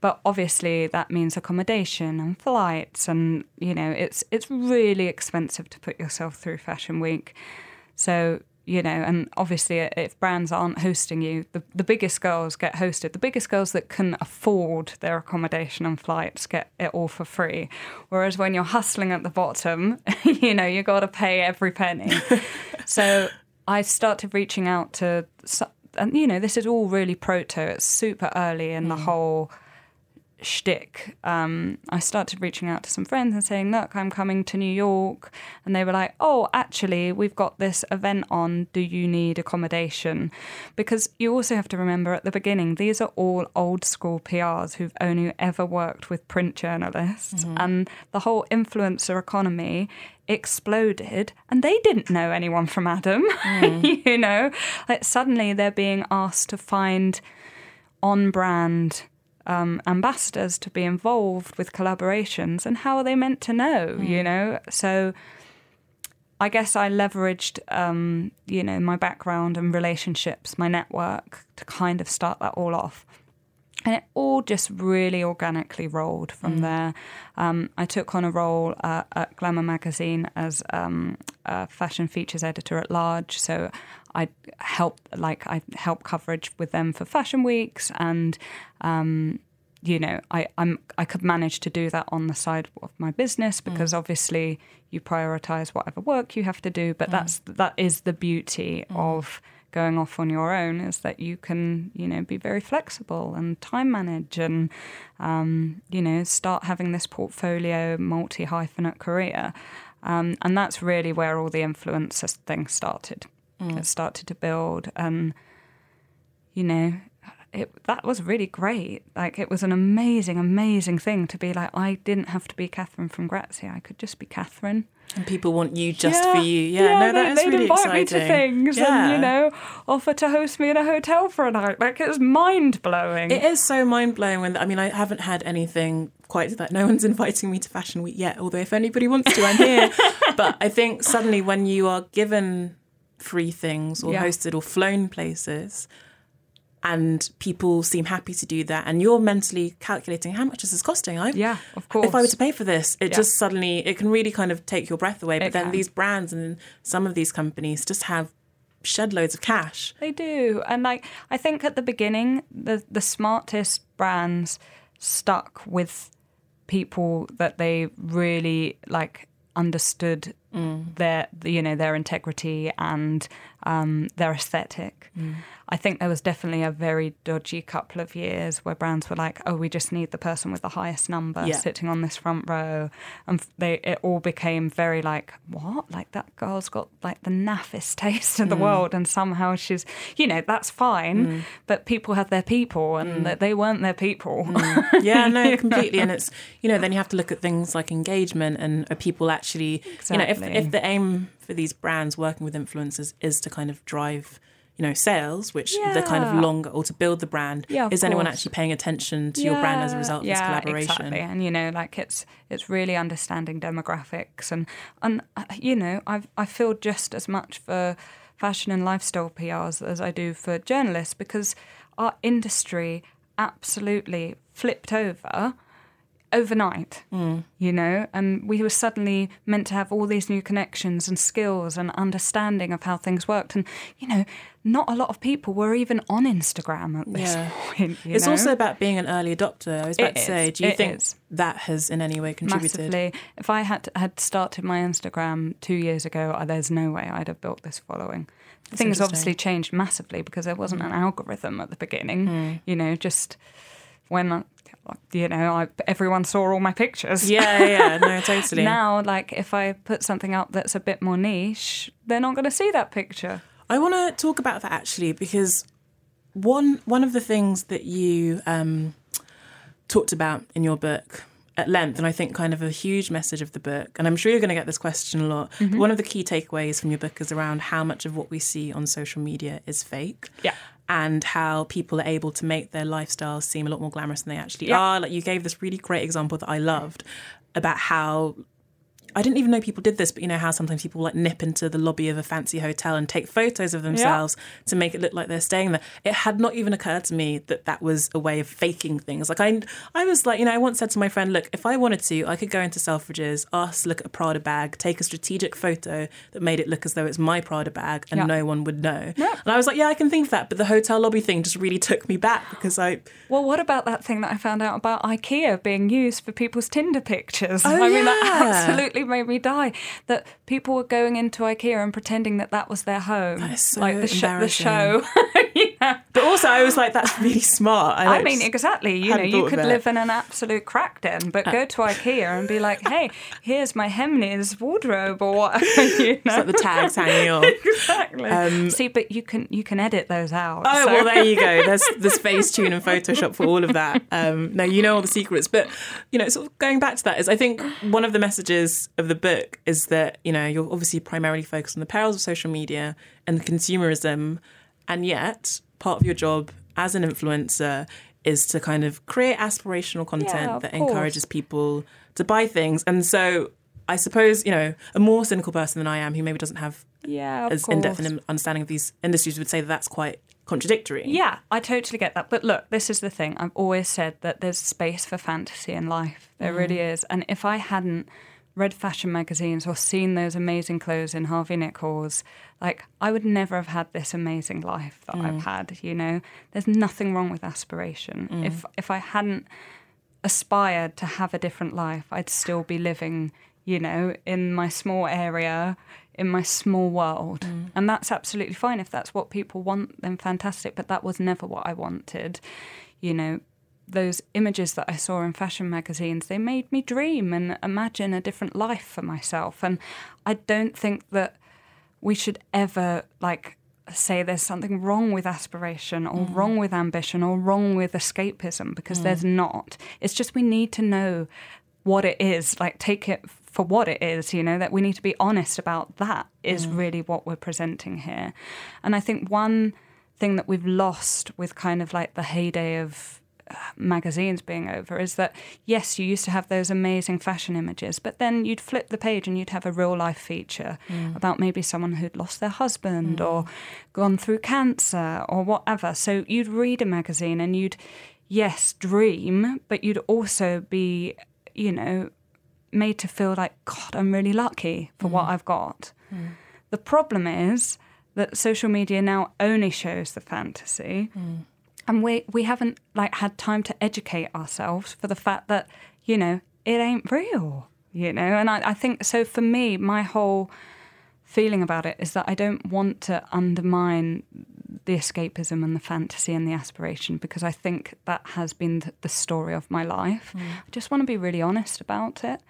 But obviously, that means accommodation and flights, and you know, it's it's really expensive to put yourself through Fashion Week. So you know, and obviously, uh, if brands aren't hosting you, the, the biggest girls get hosted. The biggest girls that can afford their accommodation and flights get it all for free. Whereas when you're hustling at the bottom, [laughs] you know, you got to pay every penny. [laughs] so I started reaching out to, and you know, this is all really proto. It's super early in the mm. whole shtick. Um, I started reaching out to some friends and saying, "Look, I'm coming to New York," and they were like, "Oh, actually, we've got this event on. Do you need accommodation?" Because you also have to remember at the beginning, these are all old school PRs who've only ever worked with print journalists, and the whole influencer economy exploded and they didn't know anyone from Adam [laughs] you know like suddenly they're being asked to find on brand um, ambassadors to be involved with collaborations and how are they meant to know you know? So i guess i leveraged um, you know my background and relationships my network to kind of start that all off and it all just really organically rolled from there. Um, I took on a role uh, at Glamour magazine as um, a fashion features editor at large. So I help, like, I help coverage with them for fashion weeks, and um, you know, I I'm I could manage to do that on the side of my business because obviously you prioritize whatever work you have to do. But that's that is the beauty of going off on your own is that you can you know be very flexible and time manage and um, you know start having this portfolio multi hyphenate career. Um, and that's really where all the influencer thing started. It started to build and you know it, that was really great. Like it was an amazing, amazing thing to be like. I didn't have to be Katherine from Grazia. I could just be Katherine. and people want you just for you yeah, no they, that is they'd really invite exciting me to things yeah. and you know offer to host me in a hotel for a night. Like it was mind blowing. It is so mind blowing when I mean I haven't had anything quite to that. No one's [laughs] inviting me to Fashion Week yet. Although if anybody wants to, I'm here. [laughs] but I think suddenly when you are given free things or Yeah. hosted or flown places, and people seem happy to do that and you're mentally calculating how much is this costing I, Yeah, of course. if i were to pay for this it Yeah. just suddenly it can really kind of take your breath away but It then can. these brands and some of these companies just have shed loads of cash They do. And like I think at the beginning the the smartest brands stuck with people that they really like understood Mm. their you know their integrity and um, their aesthetic. Mm. I think there was definitely a very dodgy couple of years where brands were like, "Oh, we just need the person with the highest number Yeah. sitting on this front row," and they it all became very like, "What? Like that girl's got like the naffest [laughs] taste in the mm. world, and somehow she's, you know, that's fine, but people have their people, and that they weren't their people." yeah [laughs] no completely. And it's you know then you have to look at things like engagement and are people actually you know if, if the aim for these brands working with influencers is to kind of drive you know sales which the kind of Yeah. longer or to build the brand Yeah, is anyone course. actually paying attention to your brand as a result of this collaboration Exactly. And you know, like it's it's really understanding demographics and and uh, you know, I I feel just as much for fashion and lifestyle PRs as I do for journalists because our industry absolutely flipped over overnight, you know, and we were suddenly meant to have all these new connections and skills and understanding of how things worked. And, you know, not a lot of people were even on Instagram at this Yeah. point. it's know? also about being an early adopter i was about It to say do you It think is. that has in any way contributed massively. If I had had started my Instagram two years ago, there's no way I'd have built this following. Things obviously changed massively because there wasn't an algorithm at the beginning. Hmm. You know, just when you know I, everyone saw all my pictures. yeah yeah no [laughs] totally Now, like if I put something up that's a bit more niche, they're not going to see that picture. I want to talk about that actually because one one of the things that you um, talked about in your book at length, and I think kind of a huge message of the book, and I'm sure you're going to get this question a lot. Mm-hmm. One of the key takeaways from your book is around how much of what we see on social media is fake. Yeah. And how people are able to make their lifestyles seem a lot more glamorous than they actually Yeah. are. Like you gave this really great example that I loved about how I didn't even know people did this, but you know how sometimes people like nip into the lobby of a fancy hotel and take photos of themselves to make it look like they're staying there. It had not even occurred to me that that was a way of faking things. Like I, I was like, you know, I once said to my friend, look, if I wanted to, I could go into Selfridges, ask look at a Prada bag, take a strategic photo that made it look as though it's my Prada bag, and Yeah. no one would know. And I was like, yeah, I can think of that, but the hotel lobby thing just really took me back because I, Well, what about that thing that I found out about IKEA being used for people's Tinder pictures? Oh, I mean, that absolutely made me die. That people were going into IKEA and pretending that that was their home, That is so like the, sh- the show. [laughs] [laughs] but also I was like, that's really smart. I like, mean, exactly. You know, you could live in an absolute crack den, but go to IKEA and be like, [laughs] "Hey, here's my Hemnes wardrobe," or whatever. [laughs] You know? It's like the tags hanging off. exactly. See, but you can you can edit those out. Oh so- well, there you go. There's there's Facetune and Photoshop for all of that. Um, no, you know all the secrets, but you know, sort of going back to that is, I think one of the messages of the book is that you know you're obviously primarily focused on the perils of social media and consumerism, and yet part of your job as an influencer is to kind of create aspirational content of that course. encourages people to buy things, and so. I suppose you know a more cynical person than I am, who maybe doesn't have yeah, as in depth an understanding of these industries, would say that that's quite contradictory. Yeah, I totally get that. But look, this is the thing. I've always said that there's space for fantasy in life. There really mm. is. And if I hadn't read fashion magazines or seen those amazing clothes in Harvey Nichols, like I would never have had this amazing life that I've mm. had, you know. There's nothing wrong with aspiration. Mm. If if I hadn't aspired to have a different life, I'd still be living, you know, in my small area, in my small world. Mm. And that's absolutely fine. If that's what people want, then fantastic. But that was never what I wanted. You know, those images that I saw in fashion magazines, they made me dream and imagine a different life for myself. And I don't think that we should ever like say there's something wrong with aspiration or mm. wrong with ambition or wrong with escapism because there's mm. not. It's just we need to know what it is, like take it for what it is, you know, that we need to be honest about that is mm. really what we're presenting here. And I think one thing that we've lost with kind of like the heyday of magazines being over is that yes, you used to have those amazing fashion images, but then you'd flip the page and you'd have a real life feature mm. about maybe someone who'd lost their husband or mm. gone through cancer or whatever. So you'd read a magazine and you'd, yes, dream, but you'd also be, you know, made to feel like, God, I'm really lucky for what mm. I've got. The problem is that social media now only shows the fantasy. And we, we haven't like had time to educate ourselves for the fact that, you know, it ain't real. You know, and I, I think so for me, my whole feeling about it is that I don't want to undermine the escapism and the fantasy and the aspiration because I think that has been th- the story of my life. Mm. I just want to be really honest about it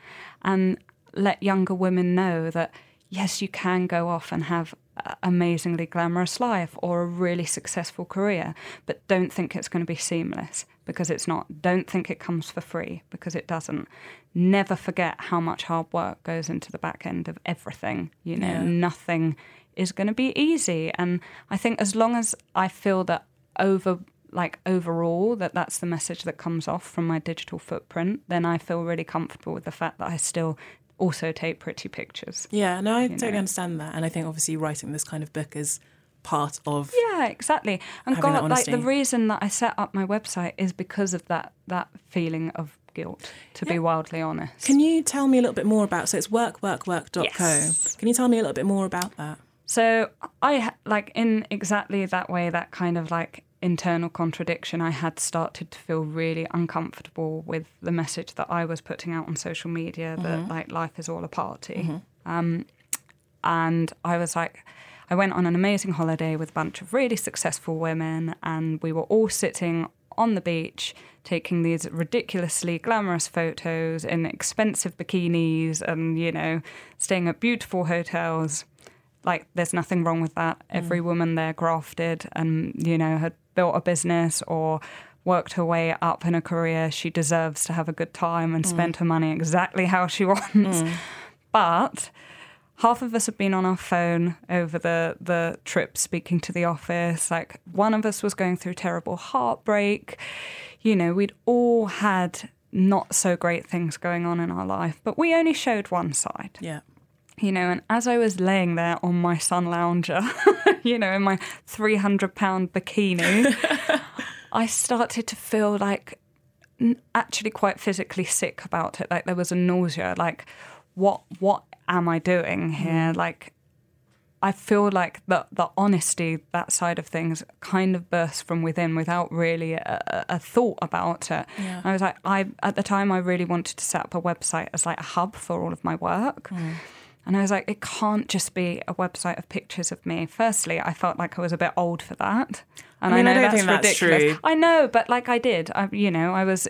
and let younger women know that yes, you can go off and have amazingly glamorous life or a really successful career, but don't think it's going to be seamless because it's not. Don't think it comes for free because it doesn't. Never forget how much hard work goes into the back end of everything. You know, Yeah. nothing is going to be easy. And I think as long as I feel that over like overall that that's the message that comes off from my digital footprint, then I feel really comfortable with the fact that I still also take pretty pictures. Yeah, no, I totally know. understand that. And I think obviously writing this kind of book is part of Yeah, exactly. And God, like the reason that I set up my website is because of that that feeling of guilt. To be wildly honest, Can you tell me a little bit more about so it's workworkwork.co. Yes. Can you tell me a little bit more about that? So I like in exactly that way, that kind of like internal contradiction. I had started to feel really uncomfortable with the message that I was putting out on social media that mm-hmm. like life is all a party. Mm-hmm. Um, and I was like, I went on an amazing holiday with a bunch of really successful women, and we were all sitting on the beach taking these ridiculously glamorous photos in expensive bikinis and, you know, staying at beautiful hotels. Like, there's nothing wrong with that. Mm. Every woman there grafted and, you know, had built a business or worked her way up in a career. She deserves to have a good time and spend mm. her money exactly how she wants. Mm. But half of us have been on our phone over the the trip speaking to the office like one of us was going through terrible heartbreak you know we'd all had not so great things going on in our life but we only showed one side Yeah. You know and as i was laying there on my sun lounger [laughs] you know in my 300 pound bikini [laughs] i started to feel like actually quite physically sick about it like there was a nausea like what what am i doing mm. here like I feel like the the honesty that side of things kind of bursts from within without really a, a- thought about it. Yeah. I was like, I at the time I really wanted to set up a website as like a hub for all of my work. Mm. And I was like, it can't just be a website of pictures of me. Firstly, I felt like I was a bit old for that. And I mean, I know don't that's think that's ridiculous. true. I know, but like I did, I, you know, I was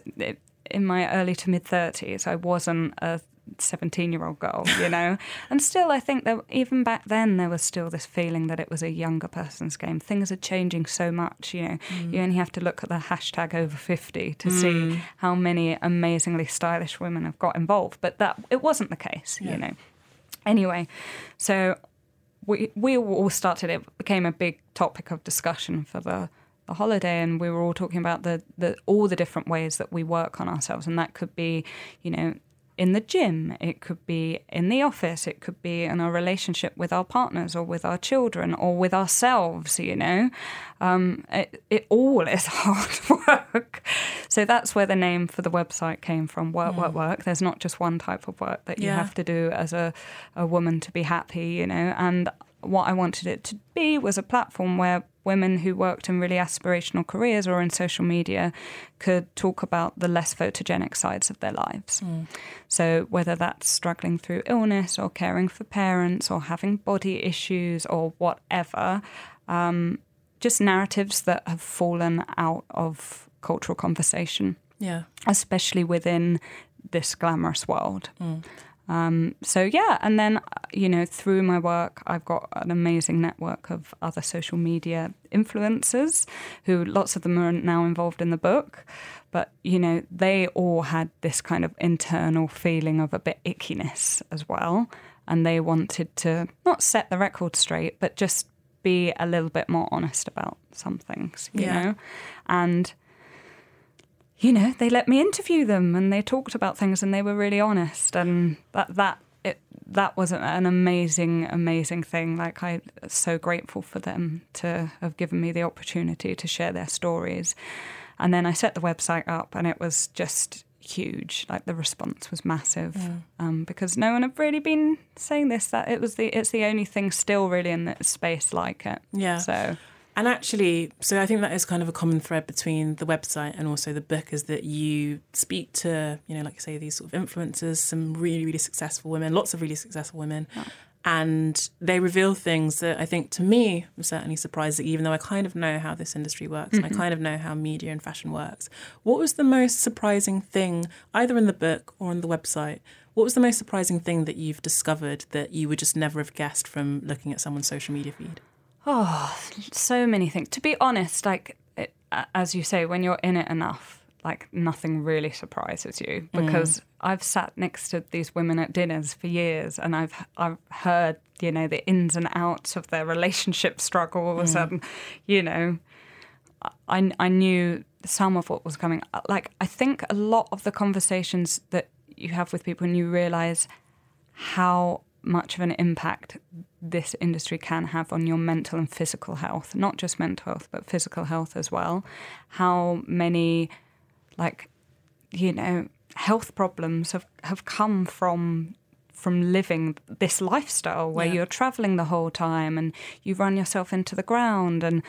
in my early to mid 30s. I wasn't a 17 year old girl, you know? [laughs] and still, I think that even back then, there was still this feeling that it was a younger person's game. Things are changing so much, you know? Mm. You only have to look at the hashtag over 50 to see mm. how many amazingly stylish women have got involved. But that it wasn't the case, Yeah. you know? Anyway, so we we all started. It became a big topic of discussion for the the holiday, and we were all talking about the the all the different ways that we work on ourselves, and that could be, you know. In the gym, it could be in the office, it could be in our relationship with our partners or with our children or with ourselves, you know. Um, it, it all is [laughs] hard work. So that's where the name for the website came from work, work, work. There's not just one type of work that you Yeah. have to do as a, a woman to be happy, you know. And what I wanted it to be was a platform where women who worked in really aspirational careers or in social media could talk about the less photogenic sides of their lives. So, whether that's struggling through illness or caring for parents or having body issues or whatever, um, just narratives that have fallen out of cultural conversation Yeah. especially within this glamorous world. Um, so yeah, and then uh, you know through my work, I've got an amazing network of other social media influencers, who lots of them are now involved in the book. But you know they all had this kind of internal feeling of a bit ickiness as well, and they wanted to not set the record straight, but just be a little bit more honest about some things, you Yeah. know, and you know, they let me interview them and they talked about things and they were really honest. And that, that, it, that was an amazing, amazing thing. Like, I'm so grateful for them to have given me the opportunity to share their stories. And then I set the website up and it was just huge. Like the response was massive yeah. um, because no one had really been saying this. That it was the it's the only thing still really in the space like it. Yeah. So. And actually, so I think that is kind of a common thread between the website and also the book is that you speak to, you know, like I say, these sort of influencers, some really, really successful women, lots of really successful women, yeah and they reveal things that I think to me I'm certainly surprised that even though I kind of know how this industry works mm-hmm. and I mm-hmm. kind of know how media and fashion works, what was the most surprising thing, either in the book or on the website? What was the most surprising thing that you've discovered that you would just never have guessed from looking at someone's social media feed? Oh, so many things. To be honest, like it, as you say, when you're in it enough, like nothing really surprises you mm. because mm. I've sat next to these women at dinners for years and I've I've heard you know the ins and outs of their relationship struggles mm. and you know I I knew some of what was coming like I think a lot of the conversations that you have with people and you realize how much of an impact this industry can have on your mental and physical health, not just mental health, but physical health as well. How many like you know health problems have have come from from living this lifestyle where yeah. you're traveling the whole time and you run yourself into the ground and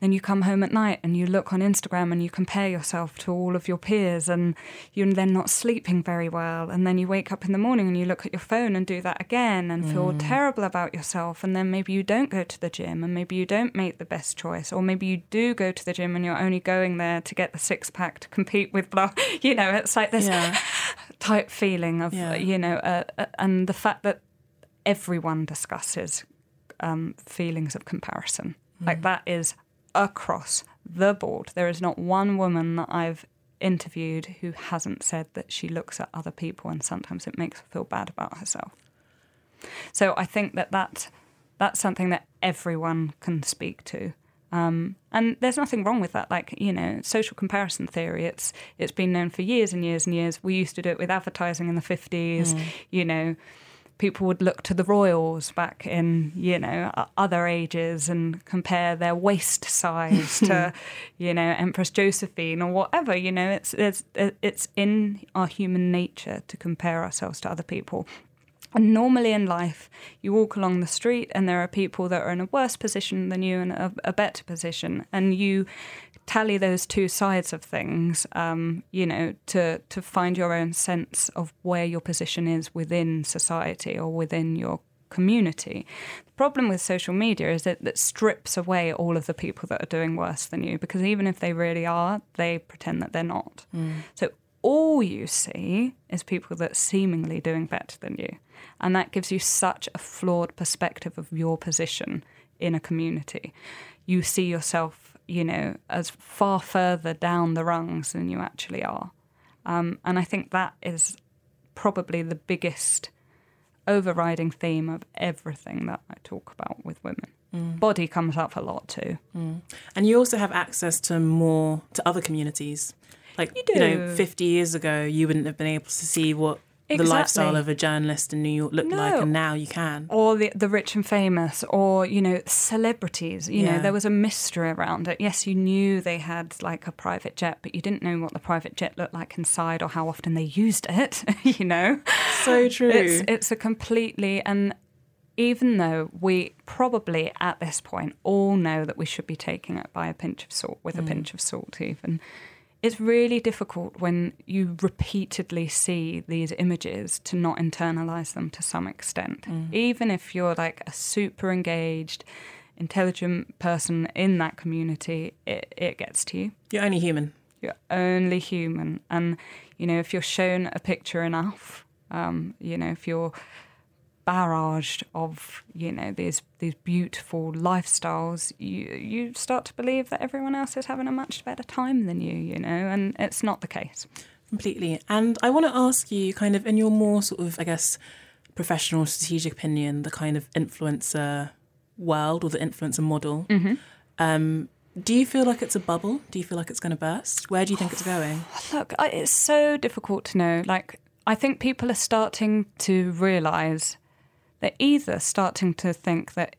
then you come home at night and you look on Instagram and you compare yourself to all of your peers and you're then not sleeping very well. And then you wake up in the morning and you look at your phone and do that again and mm. feel terrible about yourself. And then maybe you don't go to the gym and maybe you don't make the best choice. Or maybe you do go to the gym and you're only going there to get the six pack to compete with blah. [laughs] You know, it's like this yeah. [laughs] type feeling of, yeah. you know, uh, uh, and the fact that everyone discusses um, feelings of comparison. Mm. Like that is across the board. There is not one woman that I've interviewed who hasn't said that she looks at other people and sometimes it makes her feel bad about herself. So I think that, that that's something that everyone can speak to. Um, and there's nothing wrong with that. Like you know, social comparison theory. It's it's been known for years and years and years. We used to do it with advertising in the fifties. Mm. You know, people would look to the royals back in you know other ages and compare their waist size to [laughs] you know Empress Josephine or whatever. You know, it's it's it's in our human nature to compare ourselves to other people. And normally in life, you walk along the street and there are people that are in a worse position than you and a, a better position. And you tally those two sides of things, um, you know, to, to find your own sense of where your position is within society or within your community. The problem with social media is that it strips away all of the people that are doing worse than you because even if they really are, they pretend that they're not. Mm. So all you see is people that are seemingly doing better than you. And that gives you such a flawed perspective of your position in a community. You see yourself you know, as far further down the rungs than you actually are. Um, and I think that is probably the biggest overriding theme of everything that I talk about with women. Mm. Body comes up a lot too. Mm. And you also have access to more to other communities. Like you, you, know, 50 years ago you wouldn't have been able to see what Exactly. the lifestyle of a journalist in New York looked no. like, and now you can. Or the the rich and famous, or you know, celebrities. You yeah. know, there was a mystery around it. Yes, you knew they had like a private jet, but you didn't know what the private jet looked like inside or how often they used it. [laughs] you know, so true. It's it's a completely and even though we probably at this point all know that we should be taking it by a pinch of salt, with mm. a pinch of salt, even it's really difficult when you repeatedly see these images to not internalize them to some extent. Mm. Even if you're like a super engaged, intelligent person in that community, it, it gets to you. You're only human. You're only human. And, you know, if you're shown a picture enough, um, you know, if you're barraged of you know these these beautiful lifestyles, you you start to believe that everyone else is having a much better time than you, you know, and it's not the case. Completely. And I want to ask you, kind of, in your more sort of, I guess, professional strategic opinion, the kind of influencer world or the influencer model. Mm-hmm. Um, Do you feel like it's a bubble? Do you feel like it's going to burst? Where do you think it's going? Look, I- it's so difficult to know. Like, I think people are starting to realize they're either starting to think that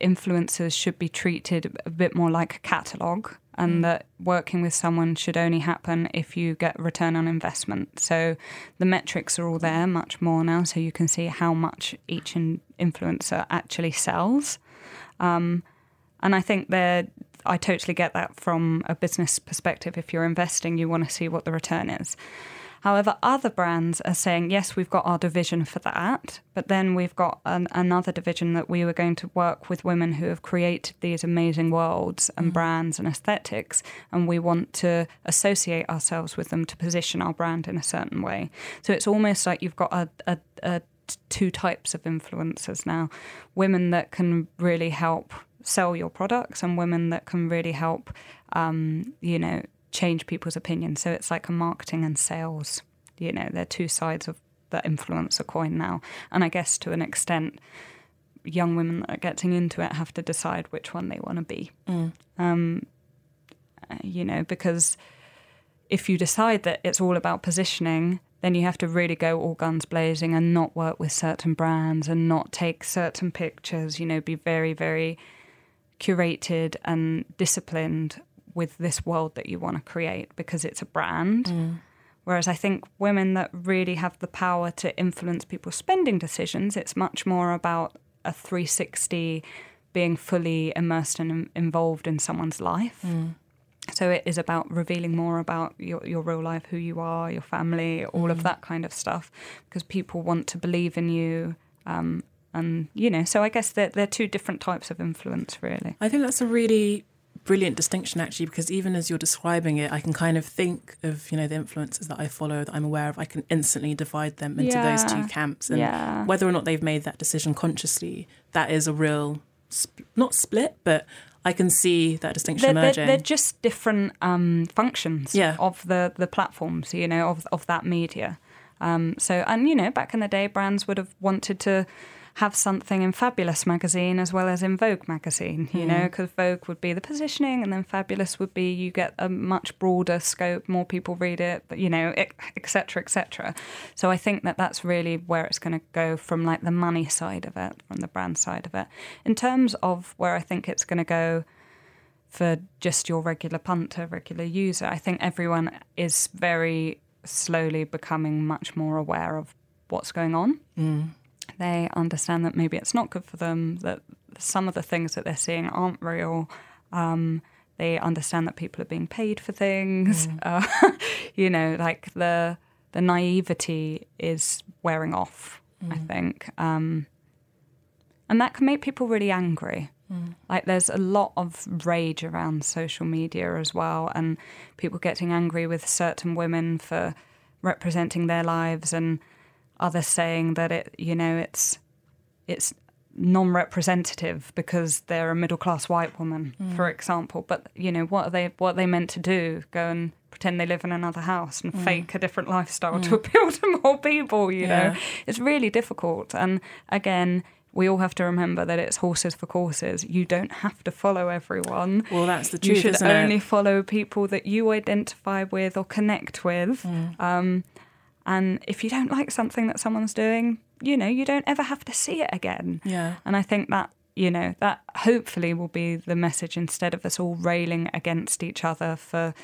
influencers should be treated a bit more like a catalogue and that working with someone should only happen if you get return on investment. So the metrics are all there much more now, so you can see how much each in- influencer actually sells. Um, and I think they're, I totally get that from a business perspective. If you're investing, you want to see what the return is. However, other brands are saying, yes, we've got our division for that, but then we've got an, another division that we were going to work with women who have created these amazing worlds and brands and aesthetics, and we want to associate ourselves with them to position our brand in a certain way. So it's almost like you've got a, a, a two types of influencers now women that can really help sell your products and women that can really help um, you know change people's opinions so it's like a marketing and sales you know they're two sides of the influencer coin now. And i guess to an extent young women that are getting into it have to decide which one they want to be um, uh, you know because if you decide that it's all about positioning, then you have to really go all guns blazing and not work with certain brands and not take certain pictures, you know, be very, very curated and disciplined with this world that you want to create because it's a brand. Mm. Whereas I think women that really have the power to influence people's spending decisions, it's much more about a 360 being fully immersed and involved in someone's life. Mm. So it is about revealing more about your, your real life, who you are, your family, all of mm. that kind of stuff, because people want to believe in you. Um, and, you know, so I guess they're, they're two different types of influence, really. I think that's a really brilliant distinction actually because even as you're describing it I can kind of think of you know the influences that I follow that I'm aware of I can instantly divide them into those two camps and Yeah. whether or not they've made that decision consciously that is a real sp- not split but I can see that distinction They're, they're, emerging they're just different um, functions Yeah. of the, the platforms, you know, of, of that media. Um, so, and, you know, back in the day, brands would have wanted to have something in Fabulous magazine as well as in Vogue magazine, you know, hmm. because Vogue would be the positioning and then Fabulous would be you get a much broader scope, more people read it, but, you know, et et cetera, et cetera. So I think that that's really where it's going to go from like the money side of it, from the brand side of it. In terms of where I think it's going to go, for just your regular punter, regular user. I think everyone is very slowly becoming much more aware of what's going on. Hmm. They understand that maybe it's not good for them, that some of the things that they're seeing aren't real. Um, they understand that people are being paid for things. [laughs] Uh, you know, like the the naivety is wearing off. I think. Um, and that can make people really angry. Like there's a lot of rage around social media as well, and people getting angry with certain women for representing their lives, and others saying that it, you know, it's it's non-representative because they're a middle-class white woman, for example. But you know, what are they what are they meant to do? Go and pretend they live in another house and fake a different lifestyle to appeal to more people. You know, it's really difficult. And again, we all have to remember that it's horses for courses. You don't have to follow everyone. well that's the truth. You should only it follow people that you identify with or connect with. Mm. Um, and if you don't like something that someone's doing, you know, you don't ever have to see it again. yeah And I think that, you know, that hopefully will be the message instead of us all railing against each other for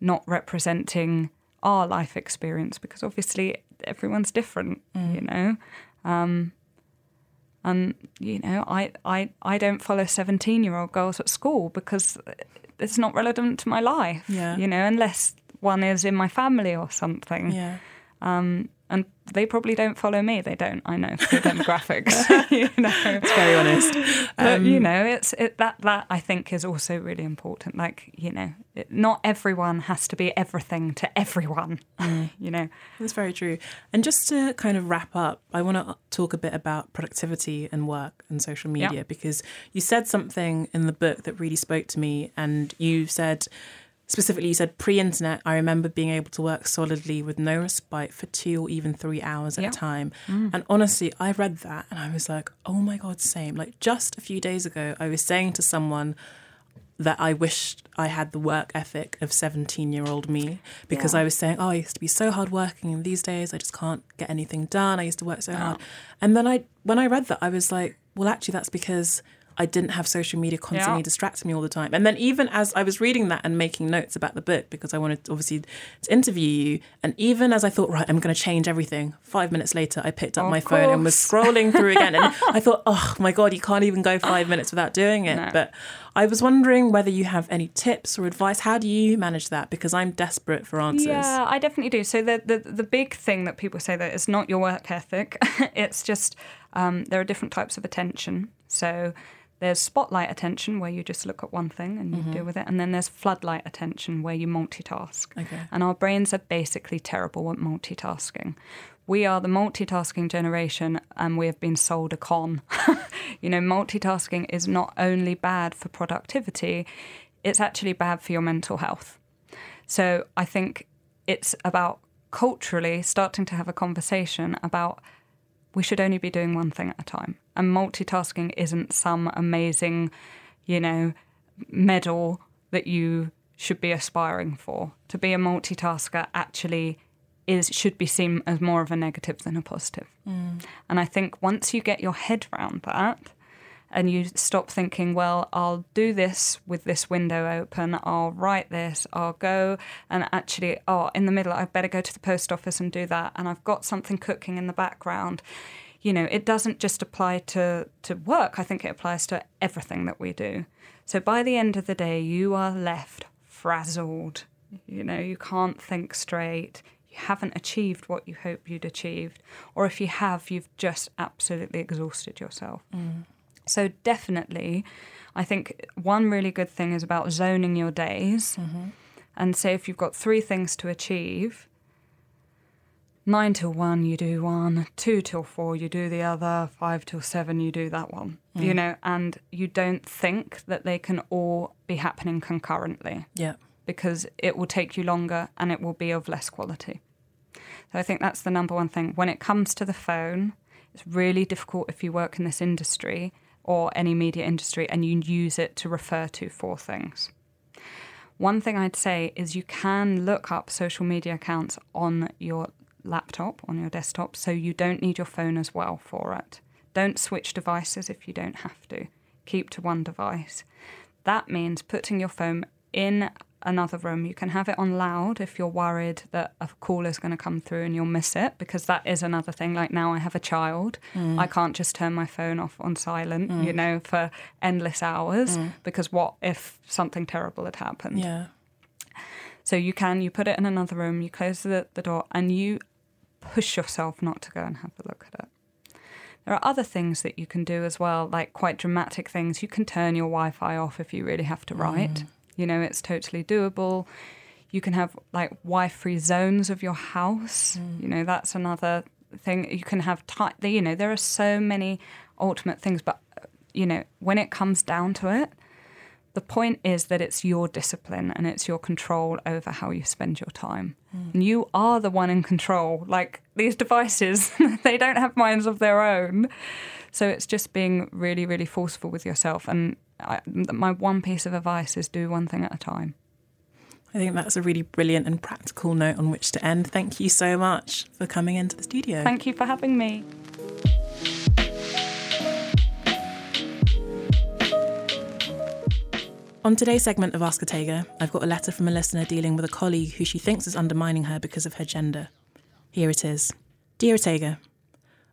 not representing our life experience because obviously everyone's different, you know. Um, and you know, I, I, I don't follow seventeen-year-old girls at school because it's not relevant to my life. Yeah. You know, unless one is in my family or something. yeah Um, and they probably don't follow me. They don't. I know the demographics. [laughs] [laughs] you know, it's very honest but you know, it's it, that that I think is also really important. Like you know, it, not everyone has to be everything to everyone. [laughs] you know, That's very true. And just to kind of wrap up, I want to talk a bit about productivity and work and social media because you said something in the book that really spoke to me. And you said, specifically, you said pre internet, I remember being able to work solidly with no respite for two or even three hours at Yeah. a time. Mm. And honestly, I read that and I was like, oh my God, same. Like just a few days ago, I was saying to someone, that I wished I had the work ethic of 17 year old me because Yeah. I was saying, oh, I used to be so hardworking, and these days I just can't get anything done. I used to work so Oh. hard. And then I, when I read that, I was like, well, actually, that's because I didn't have social media constantly Yeah. distracting me all the time. And then even as I was reading that and making notes about the book, because I wanted obviously to interview you, and even as I thought, right, I'm going to change everything, five minutes later, I picked up Of my phone and was scrolling through again. And [laughs] I thought, oh my God, you can't even go five minutes without doing it. No. But I was wondering whether you have any tips or advice. How do you manage that? Because I'm desperate for answers. Yeah, I definitely do. So the, the the big thing that people say that it's not your work ethic. [laughs] it's just um, there are different types of attention. So there's spotlight attention where you just look at one thing and you deal mm-hmm. with it, and then there's floodlight attention where you multitask. Okay. And our brains are basically terrible at multitasking. We are the multitasking generation, and we have been sold a con. [laughs] you know, multitasking is not only bad for productivity; it's actually bad for your mental health. So I think it's about culturally starting to have a conversation about we should only be doing one thing at a time. And multitasking isn't some amazing, you know, medal that you should be aspiring for. To be a multitasker actually is should be seen as more of a negative than a positive. Mm. And I think once you get your head around that, and you stop thinking, well, I'll do this with this window open, I'll write this, I'll go and actually, oh, in the middle, I better go to the post office and do that, and I've got something cooking in the background. You know, it doesn't just apply to, to work, I think it applies to everything that we do. So by the end of the day, you are left frazzled. You know, you can't think straight. You haven't achieved what you hoped you'd achieved. Or if you have, you've just absolutely exhausted yourself. Mm. So definitely, I think one really good thing is about zoning your days. Mm-hmm. And say if you've got three things to achieve, nine till one, you do one, two till four, you do the other, five till seven, you do that one. Mm. You know, and you don't think that they can all be happening concurrently Yeah. because it will take you longer and it will be of less quality. So I think that's the number one thing. When it comes to the phone, it's really difficult if you work in this industry or any media industry and you use it to refer to for things. One thing I'd say is you can look up social media accounts on your laptop, on your desktop, so you don't need your phone as well for it. Don't switch devices if you don't have to. Keep to one device. That means putting your phone in another room. You can have it on loud if you're worried that a call is going to come through and you'll miss it, because that is another thing. Like now, I have a child. Mm. I can't just turn my phone off on silent, you mm. know, for endless hours, mm. because what if something terrible had happened? Yeah. So you can, you put it in another room, you close the, the door, and you push yourself not to go and have a look at it. There are other things that you can do as well, like quite dramatic things. You can turn your Wi Fi off if you really have to write. You know, it's totally doable. You can have like Wi Fi zones of your house. Mm. You know, that's another thing. You can have, ti you know, there are so many ultimate things, but, you know, when it comes down to it, the point is that it's your discipline and it's your control over how you spend your time. Mm. And you are the one in control. Like these devices, [laughs] they don't have minds of their own. So it's just being really, really forceful with yourself. And I, my one piece of advice is do one thing at a time. I think that's a really brilliant and practical note on which to end. Thank you so much for coming into the studio. Thank you for having me. On today's segment of Ask Otegha, I've got a letter from a listener dealing with a colleague who she thinks is undermining her because of her gender. Here it is Dear Otegha,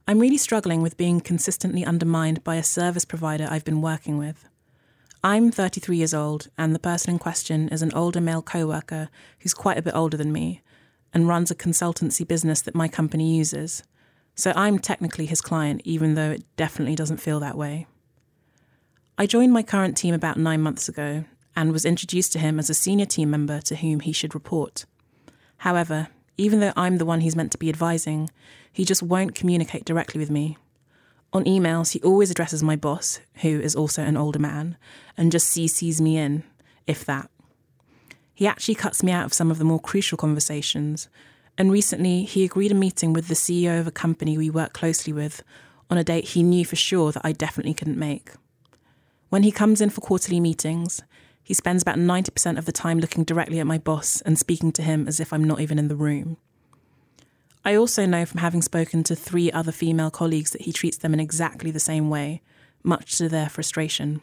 I'm really struggling with being consistently undermined by a service provider I've been working with. I'm 33 years old, and the person in question is an older male coworker who's quite a bit older than me and runs a consultancy business that my company uses. So I'm technically his client, even though it definitely doesn't feel that way. I joined my current team about nine months ago and was introduced to him as a senior team member to whom he should report. However, even though I'm the one he's meant to be advising, he just won't communicate directly with me. On emails, he always addresses my boss, who is also an older man, and just CCs me in, if that. He actually cuts me out of some of the more crucial conversations, and recently he agreed a meeting with the CEO of a company we work closely with on a date he knew for sure that I definitely couldn't make. When he comes in for quarterly meetings, He spends about 90% of the time looking directly at my boss and speaking to him as if I'm not even in the room. I also know from having spoken to three other female colleagues that he treats them in exactly the same way, much to their frustration.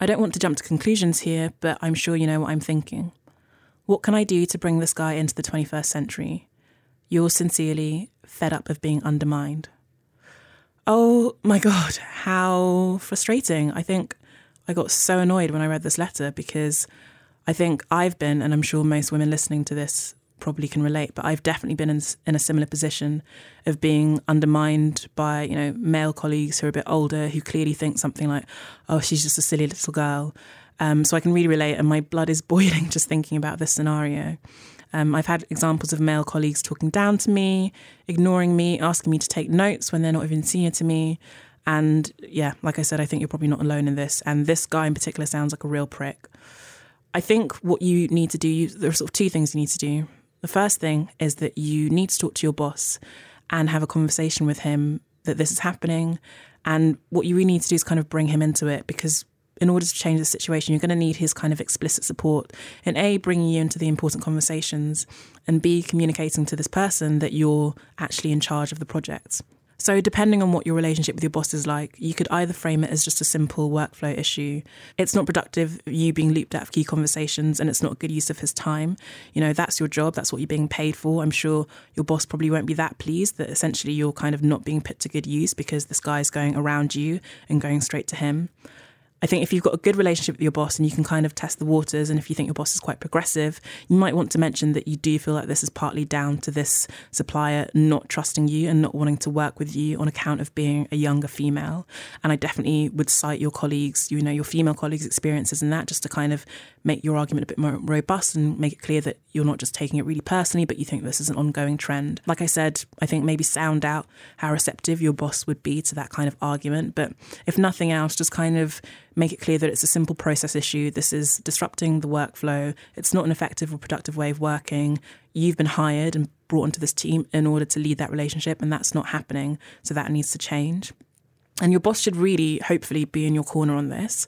I don't want to jump to conclusions here, but I'm sure you know what I'm thinking. What can I do to bring this guy into the 21st century? Yours sincerely, fed up of being undermined. Oh my God, how frustrating. I think I got so annoyed when I read this letter because I think I've been, and I'm sure most women listening to this probably can relate, but I've definitely been in, in a similar position of being undermined by, you know, male colleagues who are a bit older who clearly think something like, oh, she's just a silly little girl. Um, so I can really relate, and my blood is [laughs] boiling just thinking about this scenario. Um, I've had examples of male colleagues talking down to me, ignoring me, asking me to take notes when they're not even senior to me. And yeah, like I said, I think you're probably not alone in this. And this guy in particular sounds like a real prick. I think what you need to do, there are sort of two things you need to do. The first thing is that you need to talk to your boss and have a conversation with him that this is happening. And what you really need to do is kind of bring him into it because in order to change the situation, you're going to need his kind of explicit support in A, bringing you into the important conversations, and B, communicating to this person that you're actually in charge of the project. So, depending on what your relationship with your boss is like, you could either frame it as just a simple workflow issue. It's not productive, you being looped out of key conversations, and it's not a good use of his time. You know, that's your job, that's what you're being paid for. I'm sure your boss probably won't be that pleased that essentially you're kind of not being put to good use because this guy's going around you and going straight to him. I think if you've got a good relationship with your boss and you can kind of test the waters, and if you think your boss is quite progressive, you might want to mention that you do feel like this is partly down to this supplier not trusting you and not wanting to work with you on account of being a younger female. And I definitely would cite your colleagues, you know, your female colleagues' experiences in that just to kind of make your argument a bit more robust and make it clear that you're not just taking it really personally, but you think this is an ongoing trend. Like I said, I think maybe sound out how receptive your boss would be to that kind of argument. But if nothing else, just kind of make it clear that it's a simple process issue. This is disrupting the workflow. It's not an effective or productive way of working. You've been hired and brought into this team in order to lead that relationship, and that's not happening. So that needs to change. And your boss should really, hopefully, be in your corner on this.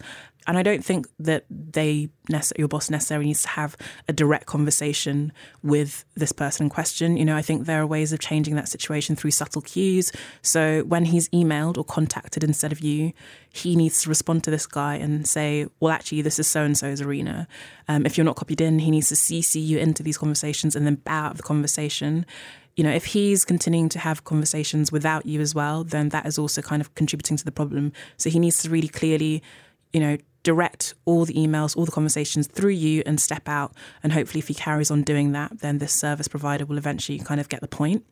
And I don't think that they your boss necessarily needs to have a direct conversation with this person in question. You know, I think there are ways of changing that situation through subtle cues. So when he's emailed or contacted instead of you, he needs to respond to this guy and say, "Well, actually, this is so and so's arena." Um, if you're not copied in, he needs to CC you into these conversations and then bow out of the conversation you know, if he's continuing to have conversations without you as well, then that is also kind of contributing to the problem. So he needs to really clearly, you know, direct all the emails, all the conversations through you and step out. And hopefully, if he carries on doing that, then this service provider will eventually kind of get the point.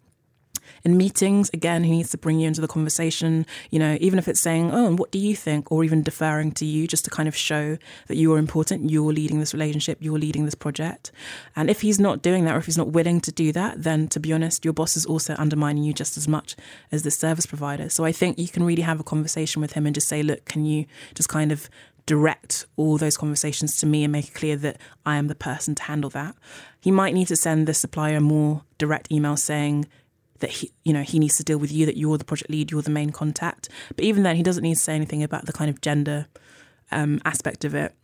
In meetings, again, he needs to bring you into the conversation, you know, even if it's saying, oh, and what do you think? Or even deferring to you just to kind of show that you are important, you're leading this relationship, you're leading this project. And if he's not doing that, or if he's not willing to do that, then to be honest, your boss is also undermining you just as much as the service provider. So I think you can really have a conversation with him and just say, look, can you just kind of direct all those conversations to me and make it clear that I am the person to handle that. He might need to send the supplier more direct email saying that he, you know, he needs to deal with you, that you're the project lead, you're the main contact. But even then, he doesn't need to say anything about the kind of gender um, aspect of it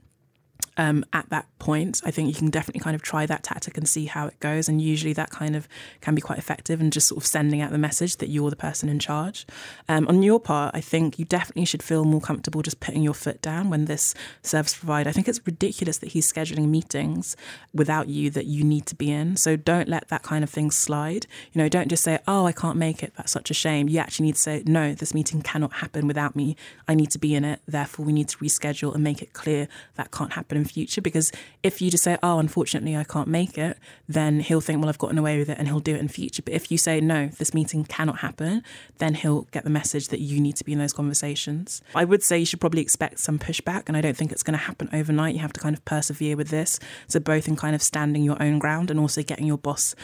um, at that point, I think you can definitely kind of try that tactic and see how it goes. And usually that kind of can be quite effective and just sort of sending out the message that you're the person in charge. Um, on your part, I think you definitely should feel more comfortable just putting your foot down when this service provider, I think it's ridiculous that he's scheduling meetings without you that you need to be in. So don't let that kind of thing slide. You know, don't just say, oh, I can't make it. That's such a shame. You actually need to say, no, this meeting cannot happen without me. I need to be in it. Therefore, we need to reschedule and make it clear that can't happen in future because if you just say, oh, unfortunately, I can't make it, then he'll think, well, I've gotten away with it and he'll do it in future. But if you say, no, this meeting cannot happen, then he'll get the message that you need to be in those conversations. I would say you should probably expect some pushback, and I don't think it's going to happen overnight. You have to kind of persevere with this. So, both in kind of standing your own ground and also getting your boss,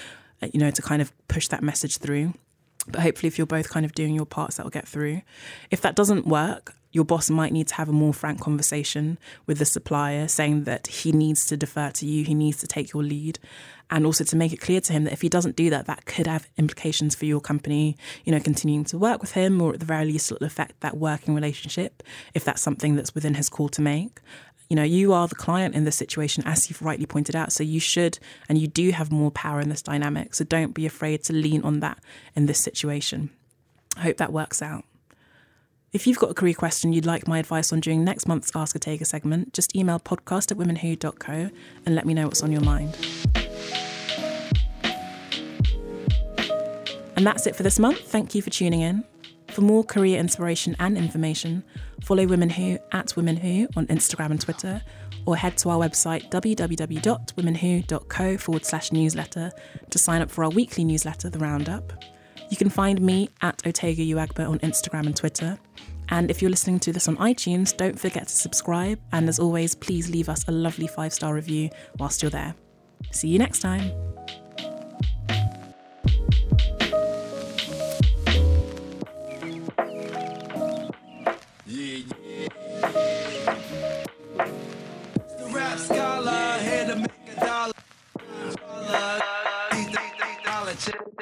you know, to kind of push that message through. But hopefully, if you're both kind of doing your parts, that will get through. If that doesn't work, your boss might need to have a more frank conversation with the supplier, saying that he needs to defer to you, he needs to take your lead, and also to make it clear to him that if he doesn't do that, that could have implications for your company, you know, continuing to work with him, or at the very least, it'll affect that working relationship if that's something that's within his call to make You know, you are the client in this situation, as you've rightly pointed out. So you should and you do have more power in this dynamic. So don't be afraid to lean on that in this situation. I hope that works out. If you've got a career question you'd like my advice on during next month's Ask Otegha segment, just email podcast at womenwho.co and let me know what's on your mind. And that's it for this month. Thank you for tuning in. For more career inspiration and information, follow Women Who at Women Who on Instagram and Twitter, or head to our website www.womenwho.co forward slash newsletter to sign up for our weekly newsletter, The Roundup. You can find me at Otegha Uwagba on Instagram and Twitter. And if you're listening to this on iTunes, don't forget to subscribe. And as always, please leave us a lovely five star review whilst you're there. See you next time. plug. Eat the knowledge.